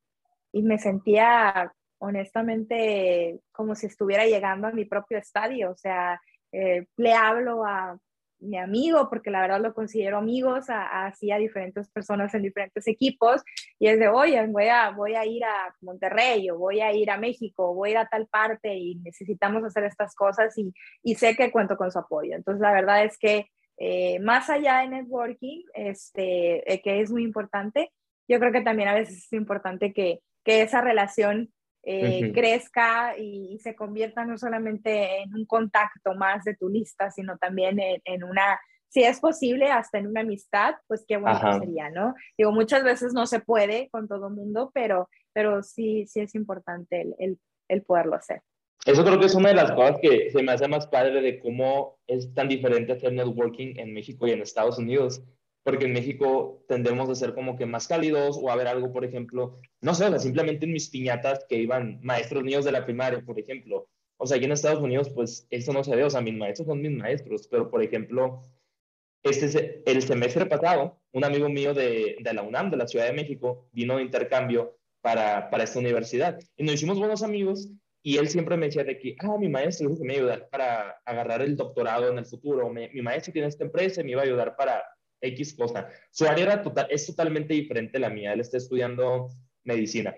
y me sentía honestamente como si estuviera llegando a mi propio estadio, o sea, eh, le hablo a mi amigo, porque la verdad lo considero amigos, así a, diferentes personas en diferentes equipos, y es de, oye, voy a, voy a ir a Monterrey, o voy a ir a México, voy a ir a tal parte, y necesitamos hacer estas cosas, y, y sé que cuento con su apoyo. Entonces, la verdad es que eh, más allá de networking, este, eh, que es muy importante, yo creo que también a veces es importante que, que esa relación eh, crezca y, se convierta no solamente en un contacto más de tu lista, sino también en, una, si es posible, hasta en una amistad, pues qué bueno sería, ¿no? Digo, muchas veces no se puede con todo el mundo, pero, pero sí, sí es importante el, el, el poderlo hacer. Eso creo que es una de las cosas que se me hace más padre de cómo es tan diferente hacer networking en México y en Estados Unidos porque en México tendemos a ser como que más cálidos o a ver algo, por ejemplo, no sé, o sea, simplemente en mis piñatas que iban maestros niños de la primaria, por ejemplo. O sea, aquí en Estados Unidos, pues eso no se ve, o sea, mis maestros son mis maestros, pero por ejemplo, este, el semestre pasado, un amigo mío de, de la UNAM, de la Ciudad de México, vino de intercambio para, para esta universidad y nos hicimos buenos amigos y él siempre me decía de que, ah, mi maestro que me iba a ayudar para agarrar el doctorado en el futuro, mi maestro tiene esta empresa y me iba a ayudar para X cosa. Su área era total, es totalmente diferente a la mía. Él está estudiando medicina.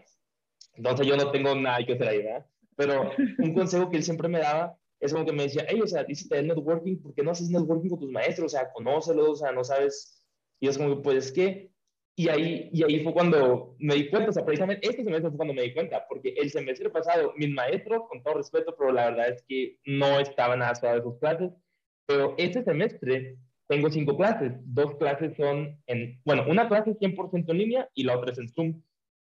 Entonces yo no tengo nada que hacer ahí, ¿verdad? Pero un consejo que él siempre me daba es como que me decía, hey, o sea, dice el networking, ¿por qué no haces networking con tus maestros? O sea, conócelos, o sea, no sabes. Y es como que, pues, ¿qué? Y ahí, y ahí fue cuando me di cuenta, o sea, precisamente este semestre fue cuando me di cuenta, porque el semestre pasado, mis maestros, con todo respeto, pero la verdad es que no estaban nada de sus clases, pero este semestre tengo cinco clases. Dos clases son en, bueno, una clase es 100% en línea y la otra es en Zoom.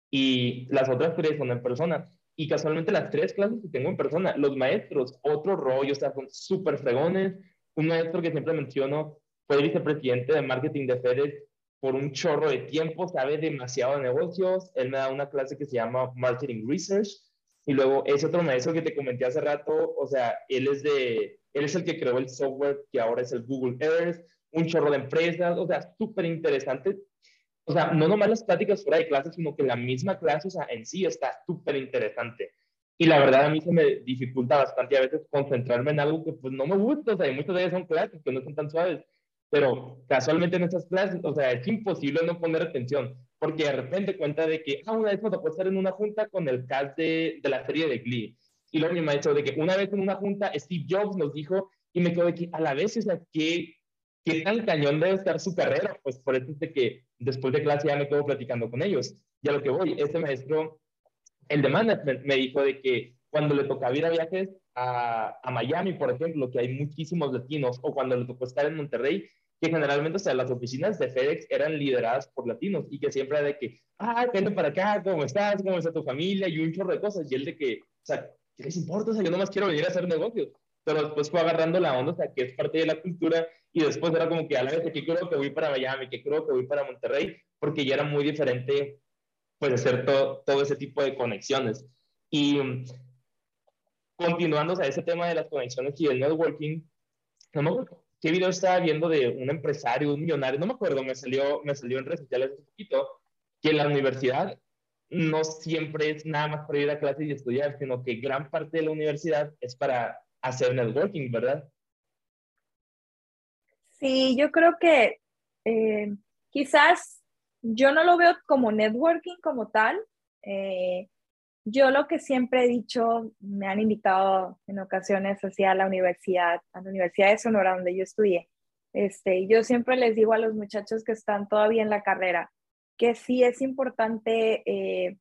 Y las otras tres son en persona. Y casualmente las tres clases que tengo en persona, los maestros, otro rollo, o sea, son súper fregones. Un maestro que siempre menciono fue vicepresidente de marketing de FedEx por un chorro de tiempo, sabe demasiado de negocios. Él me da una clase que se llama Marketing Research. Y luego ese otro maestro que te comenté hace rato, o sea, él es de él es el que creó el software que ahora es el Google Earth, un chorro de empresas, o sea, súper interesante. O sea, no nomás las pláticas fuera de clase, sino que la misma clase, o sea, en sí está súper interesante. Y la verdad a mí se me dificulta bastante a veces concentrarme en algo que pues no me gusta, o sea, y muchas veces son clases que no son tan suaves, pero casualmente en estas clases, o sea, es imposible no poner atención, porque de repente cuenta de que, ah, una vez me tocó estar en una junta con el cast de, de la serie de Glee, y luego ha dicho de que una vez en una junta Steve Jobs nos dijo, y me quedo de que a la vez, o sea, ¿qué, qué tan cañón debe estar su carrera? Pues por eso es de que después de clase ya me quedo platicando con ellos. Y a lo que voy, este maestro, el de management, me dijo de que cuando le tocaba ir a viajes a, a, Miami, por ejemplo, que hay muchísimos latinos, o cuando le tocó estar en Monterrey, que generalmente, o sea, las oficinas de FedEx eran lideradas por latinos y que siempre era de que, ah, vente para acá, ¿cómo estás? ¿Cómo está tu familia? Y un chorro de cosas. Y él de que, o sea, ¿qué les importa? O sea, yo nomás quiero venir a hacer negocios. Pero después fue agarrando la onda, o sea, que es parte de la cultura. Y después era como que a la vez que creo que voy para Miami, que creo que voy para Monterrey, porque ya era muy diferente, pues, hacer todo, todo ese tipo de conexiones. Y continuando, o sea, ese tema de las conexiones y el networking, no me acuerdo qué video estaba viendo de un empresario, un millonario, no me acuerdo, me salió, me salió en redes sociales hace poquito, que la universidad no siempre es nada más para ir a clase y estudiar, sino que gran parte de la universidad es para hacer networking, ¿verdad? Sí, yo creo que eh, quizás yo no lo veo como networking como tal. Eh, yo lo que siempre he dicho, me han invitado en ocasiones hacia la universidad, a la Universidad de Sonora, donde yo estudié. Este, yo siempre les digo a los muchachos que están todavía en la carrera, que sí es importante eh,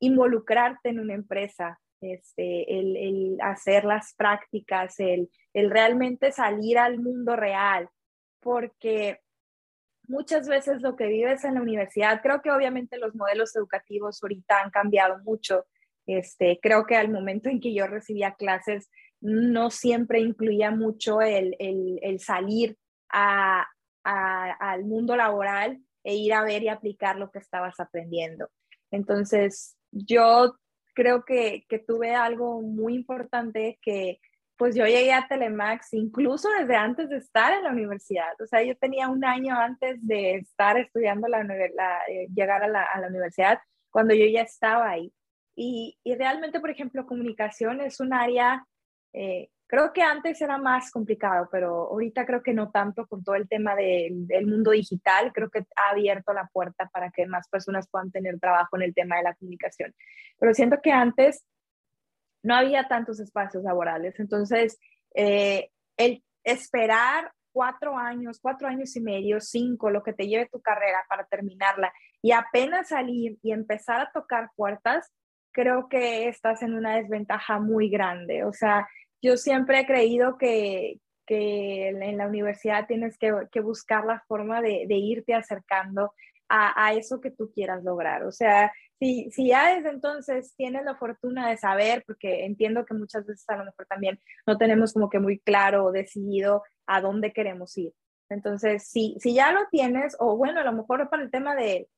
involucrarte en una empresa, este, el, hacer las prácticas, el, realmente salir al mundo real, porque muchas veces lo que vives en la universidad, creo que obviamente los modelos educativos ahorita han cambiado mucho. Este, creo que al momento en que yo recibía clases, no siempre incluía mucho el, salir al mundo laboral e ir a ver y aplicar lo que estabas aprendiendo. Entonces, yo creo que, que tuve algo muy importante que pues yo llegué a Telemax incluso desde antes de estar en la universidad. O sea, yo tenía un año antes de estar estudiando la, la eh, llegar a la, a la, universidad, cuando yo ya estaba ahí. Y, y, realmente, por ejemplo, comunicación es un área eh, Creo que antes era más complicado, pero ahorita creo que no tanto con todo el tema de, del mundo digital. Creo que ha abierto la puerta para que más personas puedan tener trabajo en el tema de la comunicación. Pero siento que antes no había tantos espacios laborales. Entonces, eh, el esperar cuatro años, cuatro años y medio, cinco, lo que te lleve tu carrera para terminarla y apenas salir y empezar a tocar puertas, creo que estás en una desventaja muy grande. O sea, yo siempre he creído que, en la universidad tienes que, buscar la forma de, irte acercando a, eso que tú quieras lograr. O sea, si, si ya desde entonces tienes la fortuna de saber, porque entiendo que muchas veces a lo mejor también no tenemos como que muy claro o decidido a dónde queremos ir. Entonces, si, si ya lo tienes, o bueno, a lo mejor para el tema de,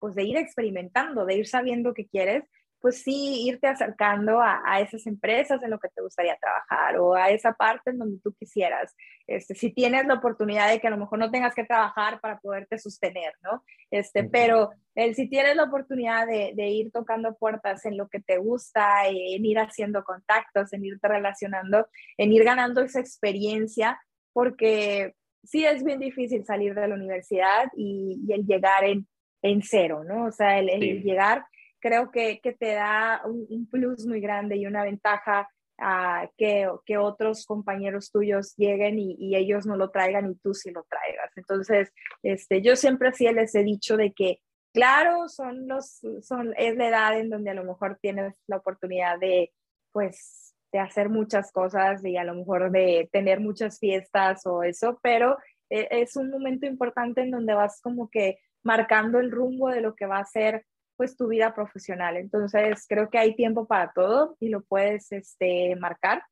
pues de ir experimentando, de ir sabiendo qué quieres, pues sí, irte acercando a, a, esas empresas en lo que te gustaría trabajar o a esa parte en donde tú quisieras. Este, si tienes la oportunidad de que a lo mejor no tengas que trabajar para poderte sostener, ¿no? Este, pero el, si tienes la oportunidad de, de, ir tocando puertas en lo que te gusta, en ir haciendo contactos, en irte relacionando, en ir ganando esa experiencia, porque sí es bien difícil salir de la universidad y, y el llegar en, en cero, ¿no? O sea, el, el sí. llegar creo que, que te da un, un, plus muy grande y una ventaja uh, que, que, otros compañeros tuyos lleguen y, y, ellos no lo traigan y tú sí lo traigas. Entonces, este, yo siempre así les he dicho de que, claro, son los, son, es la edad en donde a lo mejor tienes la oportunidad de, pues, de hacer muchas cosas y a lo mejor de tener muchas fiestas o eso, pero eh, es un momento importante en donde vas como que marcando el rumbo de lo que va a ser pues tu vida profesional. Entonces, creo que hay tiempo para todo y lo puedes este, marcar.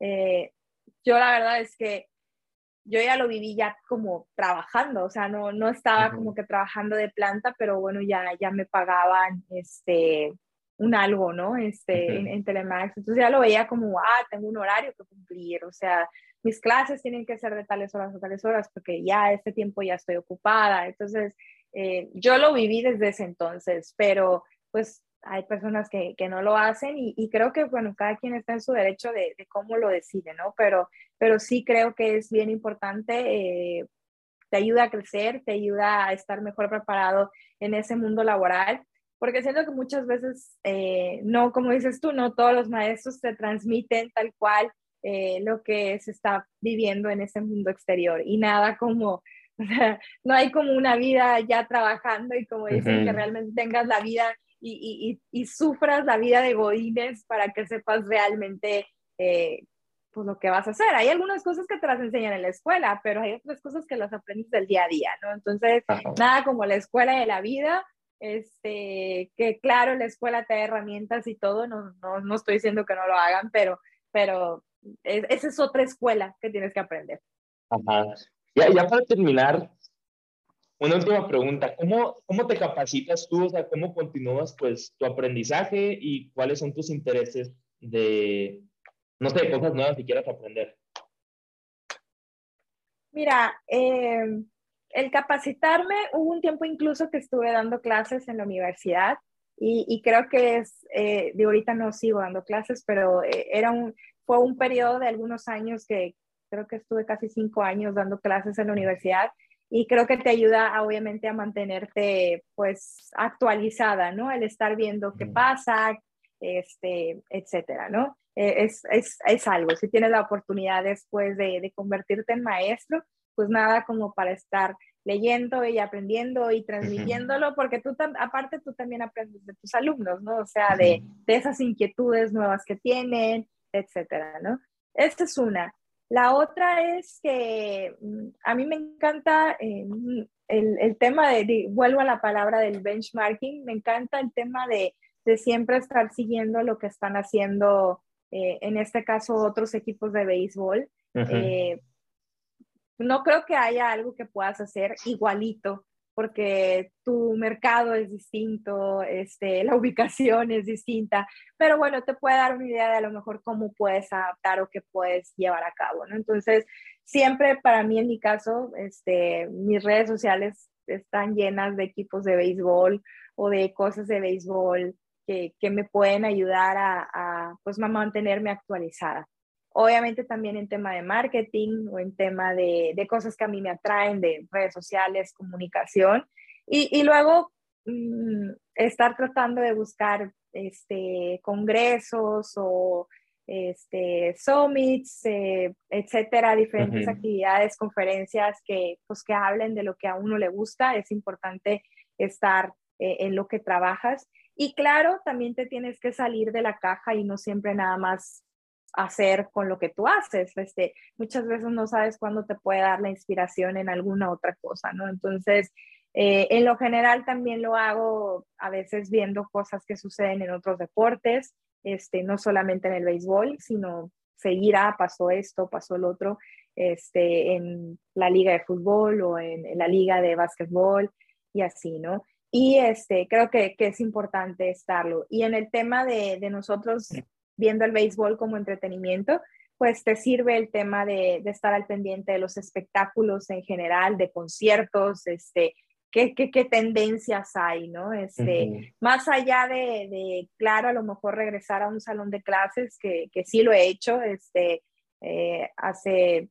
Eh, yo la verdad es que yo ya lo viví ya como trabajando, o sea, no, no estaba uh -huh. como que trabajando de planta, pero bueno, ya, ya me pagaban este, un algo, ¿no? Este, uh -huh. en, en, Telemax. Entonces ya lo veía como, ah, tengo un horario que cumplir, o sea, mis clases tienen que ser de tales horas a tales horas porque ya este tiempo ya estoy ocupada. Entonces, eh, yo lo viví desde ese entonces, pero pues hay personas que, que no lo hacen y, creo que, bueno, cada quien está en su derecho de, de, cómo lo decide, ¿no? Pero, pero sí creo que es bien importante, eh, te ayuda a crecer, te ayuda a estar mejor preparado en ese mundo laboral, porque siento que muchas veces, eh, no, como dices tú, no todos los maestros te transmiten tal cual eh, lo que se está viviendo en ese mundo exterior y nada como no hay como una vida ya trabajando y como dicen que realmente tengas la vida y, y, y, sufras la vida de godines para que sepas realmente eh, pues lo que vas a hacer. Hay algunas cosas que te las enseñan en la escuela, pero hay otras cosas que las aprendes del día a día, ¿no? Entonces, nada como la escuela de la vida, este, que claro, la escuela te da herramientas y todo, no, no, no estoy diciendo que no lo hagan, pero, pero esa es otra escuela que tienes que aprender. Ajá. Ya, ya para terminar, una última pregunta, ¿cómo, ¿cómo te capacitas tú? O sea, ¿cómo continúas pues tu aprendizaje y cuáles son tus intereses de, no sé, cosas nuevas que quieras aprender? Mira, eh, el capacitarme, hubo un tiempo incluso que estuve dando clases en la universidad y, y creo que es, eh, de ahorita no sigo dando clases, pero eh, era un, fue un periodo de algunos años que creo que estuve casi cinco años dando clases en la universidad y creo que te ayuda obviamente a mantenerte pues actualizada, ¿no? El estar viendo qué pasa, este, etcétera, ¿no? E, es, es, es, algo, si tienes la oportunidad después de, de, convertirte en maestro, pues nada como para estar leyendo y aprendiendo y transmitiéndolo, porque tú aparte tú también aprendes de tus alumnos, ¿no? O sea, de, de esas inquietudes nuevas que tienen, etcétera, ¿no? Esta es una. La otra es que mm, a mí me encanta eh, el, el, tema de, vuelvo a la palabra del benchmarking, me encanta el tema de, de siempre estar siguiendo lo que están haciendo, eh, en este caso, otros equipos de béisbol. Eh, no creo que haya algo que puedas hacer igualito porque tu mercado es distinto, este, la ubicación es distinta, pero bueno, te puede dar una idea de a lo mejor cómo puedes adaptar o qué puedes llevar a cabo, ¿no? Entonces, siempre para mí, en mi caso, este, mis redes sociales están llenas de equipos de béisbol o de cosas de béisbol que, que me pueden ayudar a, a, pues, a mantenerme actualizada. Obviamente también en tema de marketing o en tema de, de cosas que a mí me atraen, de redes sociales, comunicación. Y, y luego mmm, estar tratando de buscar este, congresos o este, summits, eh, etcétera, diferentes uh -huh. actividades, conferencias que, pues, que hablen de lo que a uno le gusta. Es importante estar eh, en lo que trabajas. Y claro, también te tienes que salir de la caja y no siempre nada más hacer con lo que tú haces. Este, muchas veces no sabes cuándo te puede dar la inspiración en alguna otra cosa, ¿no? Entonces, eh, en lo general también lo hago a veces viendo cosas que suceden en otros deportes, este, no solamente en el béisbol, sino seguir, ah, pasó esto, pasó el otro, este, en la liga de fútbol o en, en la liga de básquetbol y así, ¿no? Y este, creo que, que, es importante estarlo. Y en el tema de, de nosotros viendo el béisbol como entretenimiento, pues te sirve el tema de, de, estar al pendiente de los espectáculos en general, de conciertos, este, qué, qué, qué tendencias hay, ¿no? Este, uh -huh. Más allá de, de, claro, a lo mejor regresar a un salón de clases, que, que sí lo he hecho, este, eh, hace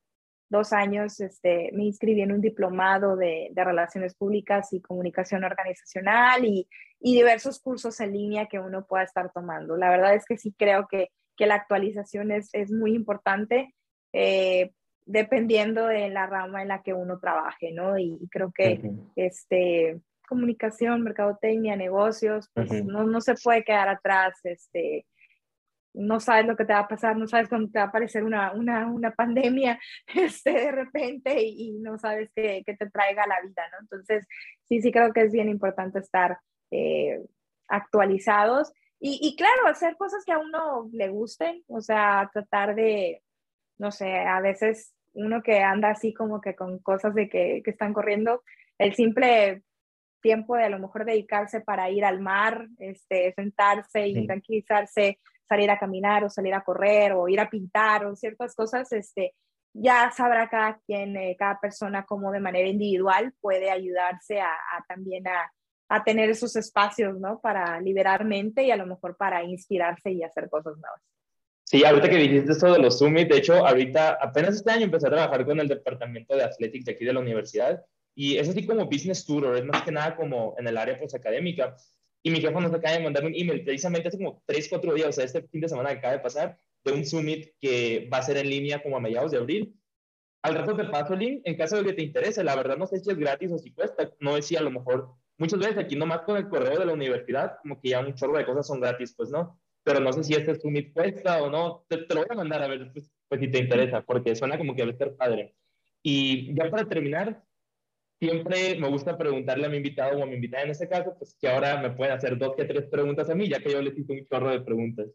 dos años este, me inscribí en un diplomado de, de, Relaciones Públicas y Comunicación Organizacional y, y, diversos cursos en línea que uno pueda estar tomando. La verdad es que sí creo que, que la actualización es, es muy importante eh, dependiendo de la rama en la que uno trabaje, ¿no? Y, y creo que uh -huh. este, comunicación, mercadotecnia, negocios, pues uh -huh. no, no se puede quedar atrás. Este, no sabes lo que te va a pasar, no sabes cuándo te va a aparecer una, una, una pandemia este, de repente y, y no sabes qué, qué, te traiga la vida, ¿no? Entonces, sí, sí creo que es bien importante estar eh, actualizados y, y, claro, hacer cosas que a uno le gusten, o sea, tratar de, no sé, a veces uno que anda así como que con cosas de que, que están corriendo, el simple tiempo de a lo mejor dedicarse para ir al mar, este, sentarse y sí. tranquilizarse, salir a caminar o salir a correr o ir a pintar o ciertas cosas, este, ya sabrá cada quien, eh, cada persona cómo de manera individual puede ayudarse a, también a, a, tener esos espacios, ¿no? Para liberar mente y a lo mejor para inspirarse y hacer cosas nuevas. Sí, ahorita que dijiste esto de los Summit, de hecho, ahorita apenas este año empecé a trabajar con el departamento de Athletics de aquí de la universidad y es así como business tour, es más que nada como en el área pues académica. Y mi jefe nos acaba de mandar un email precisamente hace como 3, 4 días, o sea, este fin de semana que acaba de pasar, de un summit que va a ser en línea como a mediados de abril. Al rato te paso el link en caso de que te interese. La verdad no sé si es gratis o si cuesta. No sé si a lo mejor, muchas veces aquí nomás con el correo de la universidad, como que ya un chorro de cosas son gratis, pues no pero no sé si este summit cuesta o no. Te, lo voy a mandar a ver pues, pues, si te interesa, porque suena como que debe ser padre. Y ya para terminar, siempre me gusta preguntarle a mi invitado o a mi invitada en este caso, pues que ahora me pueden hacer dos que tres preguntas a mí, ya que yo les hice un chorro de preguntas.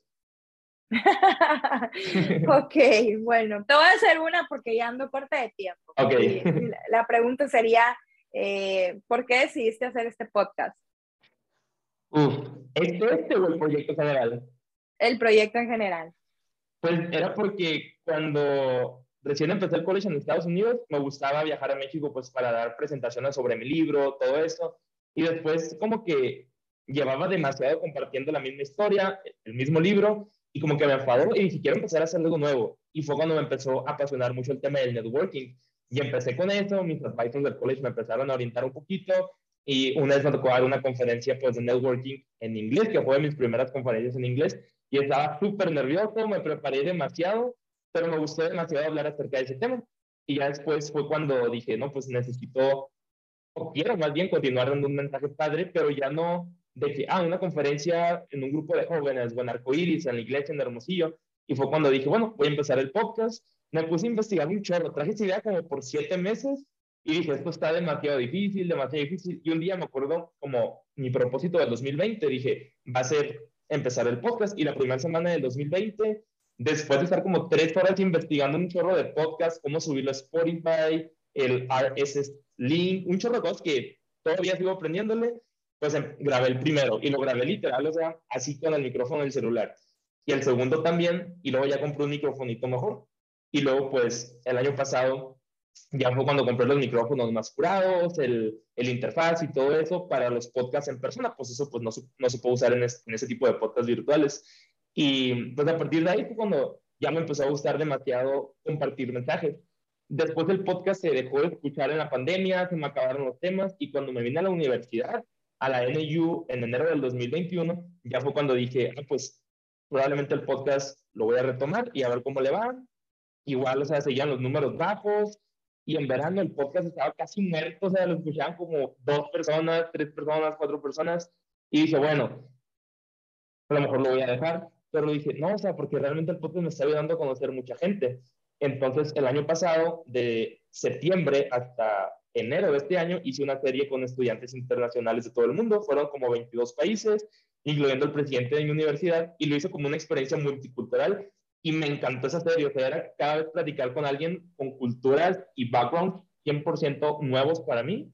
ok, bueno, te voy a hacer una porque ya ando corta de tiempo. Okay. La pregunta sería, eh, ¿por qué decidiste hacer este podcast? Uf, ¿este, este o el proyecto general? el proyecto en general? Pues era porque cuando recién empecé el college en Estados Unidos, me gustaba viajar a México pues para dar presentaciones sobre mi libro, todo eso. Y después como que llevaba demasiado compartiendo la misma historia, el mismo libro, y como que me enfadó y ni siquiera empezar a hacer algo nuevo. Y fue cuando me empezó a apasionar mucho el tema del networking. Y empecé con eso, mis advisors del college me empezaron a orientar un poquito, y una vez me tocó dar una conferencia pues de networking en inglés, que fue de mis primeras conferencias en inglés, y estaba súper nervioso, me preparé demasiado, pero me gustó demasiado hablar acerca de ese tema. Y ya después fue cuando dije, no, pues necesito, o quiero más bien continuar dando un mensaje padre, pero ya no de que, ah, una conferencia en un grupo de jóvenes, o en Arcoiris, en la iglesia, en Hermosillo. Y fue cuando dije, bueno, voy a empezar el podcast. Me puse a investigar un chorro, traje esa idea como por siete meses y dije, esto está demasiado difícil, demasiado difícil. Y un día me acuerdo como mi propósito del 2020, dije, va a ser empezar el podcast y la primera semana del 2020, después de estar como tres horas investigando un chorro de podcast, cómo subirlo a Spotify, el RSS link, un chorro de cosas que todavía sigo aprendiéndole, pues em, grabé el primero y lo grabé literal, o sea, así con el micrófono del celular. Y el segundo también, y luego ya compré un microfonito mejor. Y luego, pues, el año pasado ya fue cuando compré los micrófonos más curados, el, el, interfaz y todo eso para los podcasts en persona, pues eso pues no, no se puede usar en, en, ese tipo de podcasts virtuales. Y pues a partir de ahí fue cuando ya me empezó a gustar demasiado compartir mensajes. Después el podcast se dejó de escuchar en la pandemia, se me acabaron los temas y cuando me vine a la universidad, a la NU en enero del 2021, ya fue cuando dije, ah, pues probablemente el podcast lo voy a retomar y a ver cómo le va. Igual, o sea, seguían los números bajos, y en verano el podcast estaba casi muerto, o sea, lo escuchaban como dos personas, tres personas, cuatro personas, y dije, bueno, a lo mejor lo voy a dejar, pero dije, no, o sea, porque realmente el podcast me está ayudando a conocer mucha gente. Entonces, el año pasado, de septiembre hasta enero de este año, hice una serie con estudiantes internacionales de todo el mundo, fueron como 22 países, incluyendo el presidente de mi universidad, y lo hice como una experiencia multicultural y me encantó esa serie, o sea, era cada vez platicar con alguien con culturas y backgrounds 100% nuevos para mí.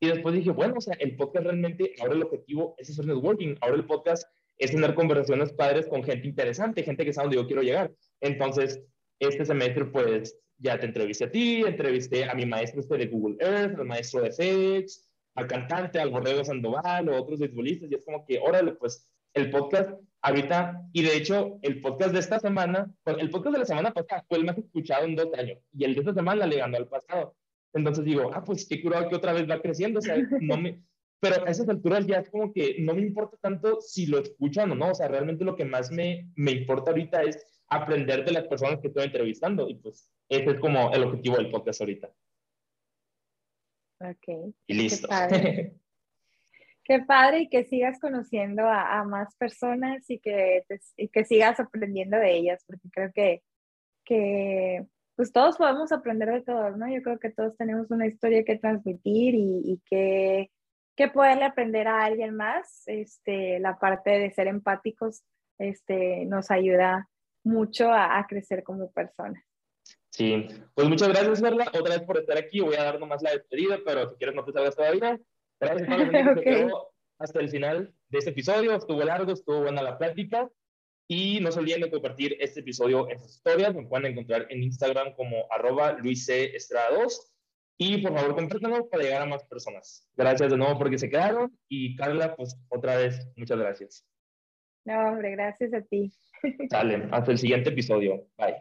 Y después dije, bueno, o sea, el podcast realmente, ahora el objetivo es hacer networking, ahora el podcast es tener conversaciones padres con gente interesante, gente que sabe dónde yo quiero llegar. Entonces, este semestre, pues, ya te entrevisté a ti, entrevisté a mi maestro este de Google Earth, al maestro de FedEx, al cantante, al Borrego Sandoval, o otros futbolistas, y es como que, órale, pues, el podcast ahorita, y de hecho, el podcast de esta semana, el podcast de la semana pasada fue el más escuchado en dos años, y el de esta semana le ganó al pasado. Entonces digo, ah, pues qué curado que otra vez va creciendo, o sea, no me... Pero a esas alturas ya es como que no me importa tanto si lo escuchan o no, o sea, realmente lo que más me, me importa ahorita es aprender de las personas que estoy entrevistando, y pues ese es como el objetivo del podcast ahorita. Ok. Y listo. Qué padre y que sigas conociendo a, más personas y que, que sigas aprendiendo de ellas, porque creo que, que pues todos podemos aprender de todos, ¿no? Yo creo que todos tenemos una historia que transmitir y, y que, que poderle aprender a alguien más. Este, la parte de ser empáticos este, nos ayuda mucho a, crecer como personas. Sí, pues muchas gracias, Verla, otra vez por estar aquí. Voy a dar nomás la despedida, pero si quieres no te salgas todavía. Gracias a todos hasta el final de este episodio. Estuvo largo, estuvo buena la plática. Y no se olviden de compartir este episodio en sus historias. Me pueden encontrar en Instagram como arroba Estrada 2. Y por favor, compártanlo para llegar a más personas. Gracias de nuevo porque se quedaron. Y Carla, pues otra vez, muchas gracias. No, hombre, gracias a ti. Sale, hasta el siguiente episodio. Bye.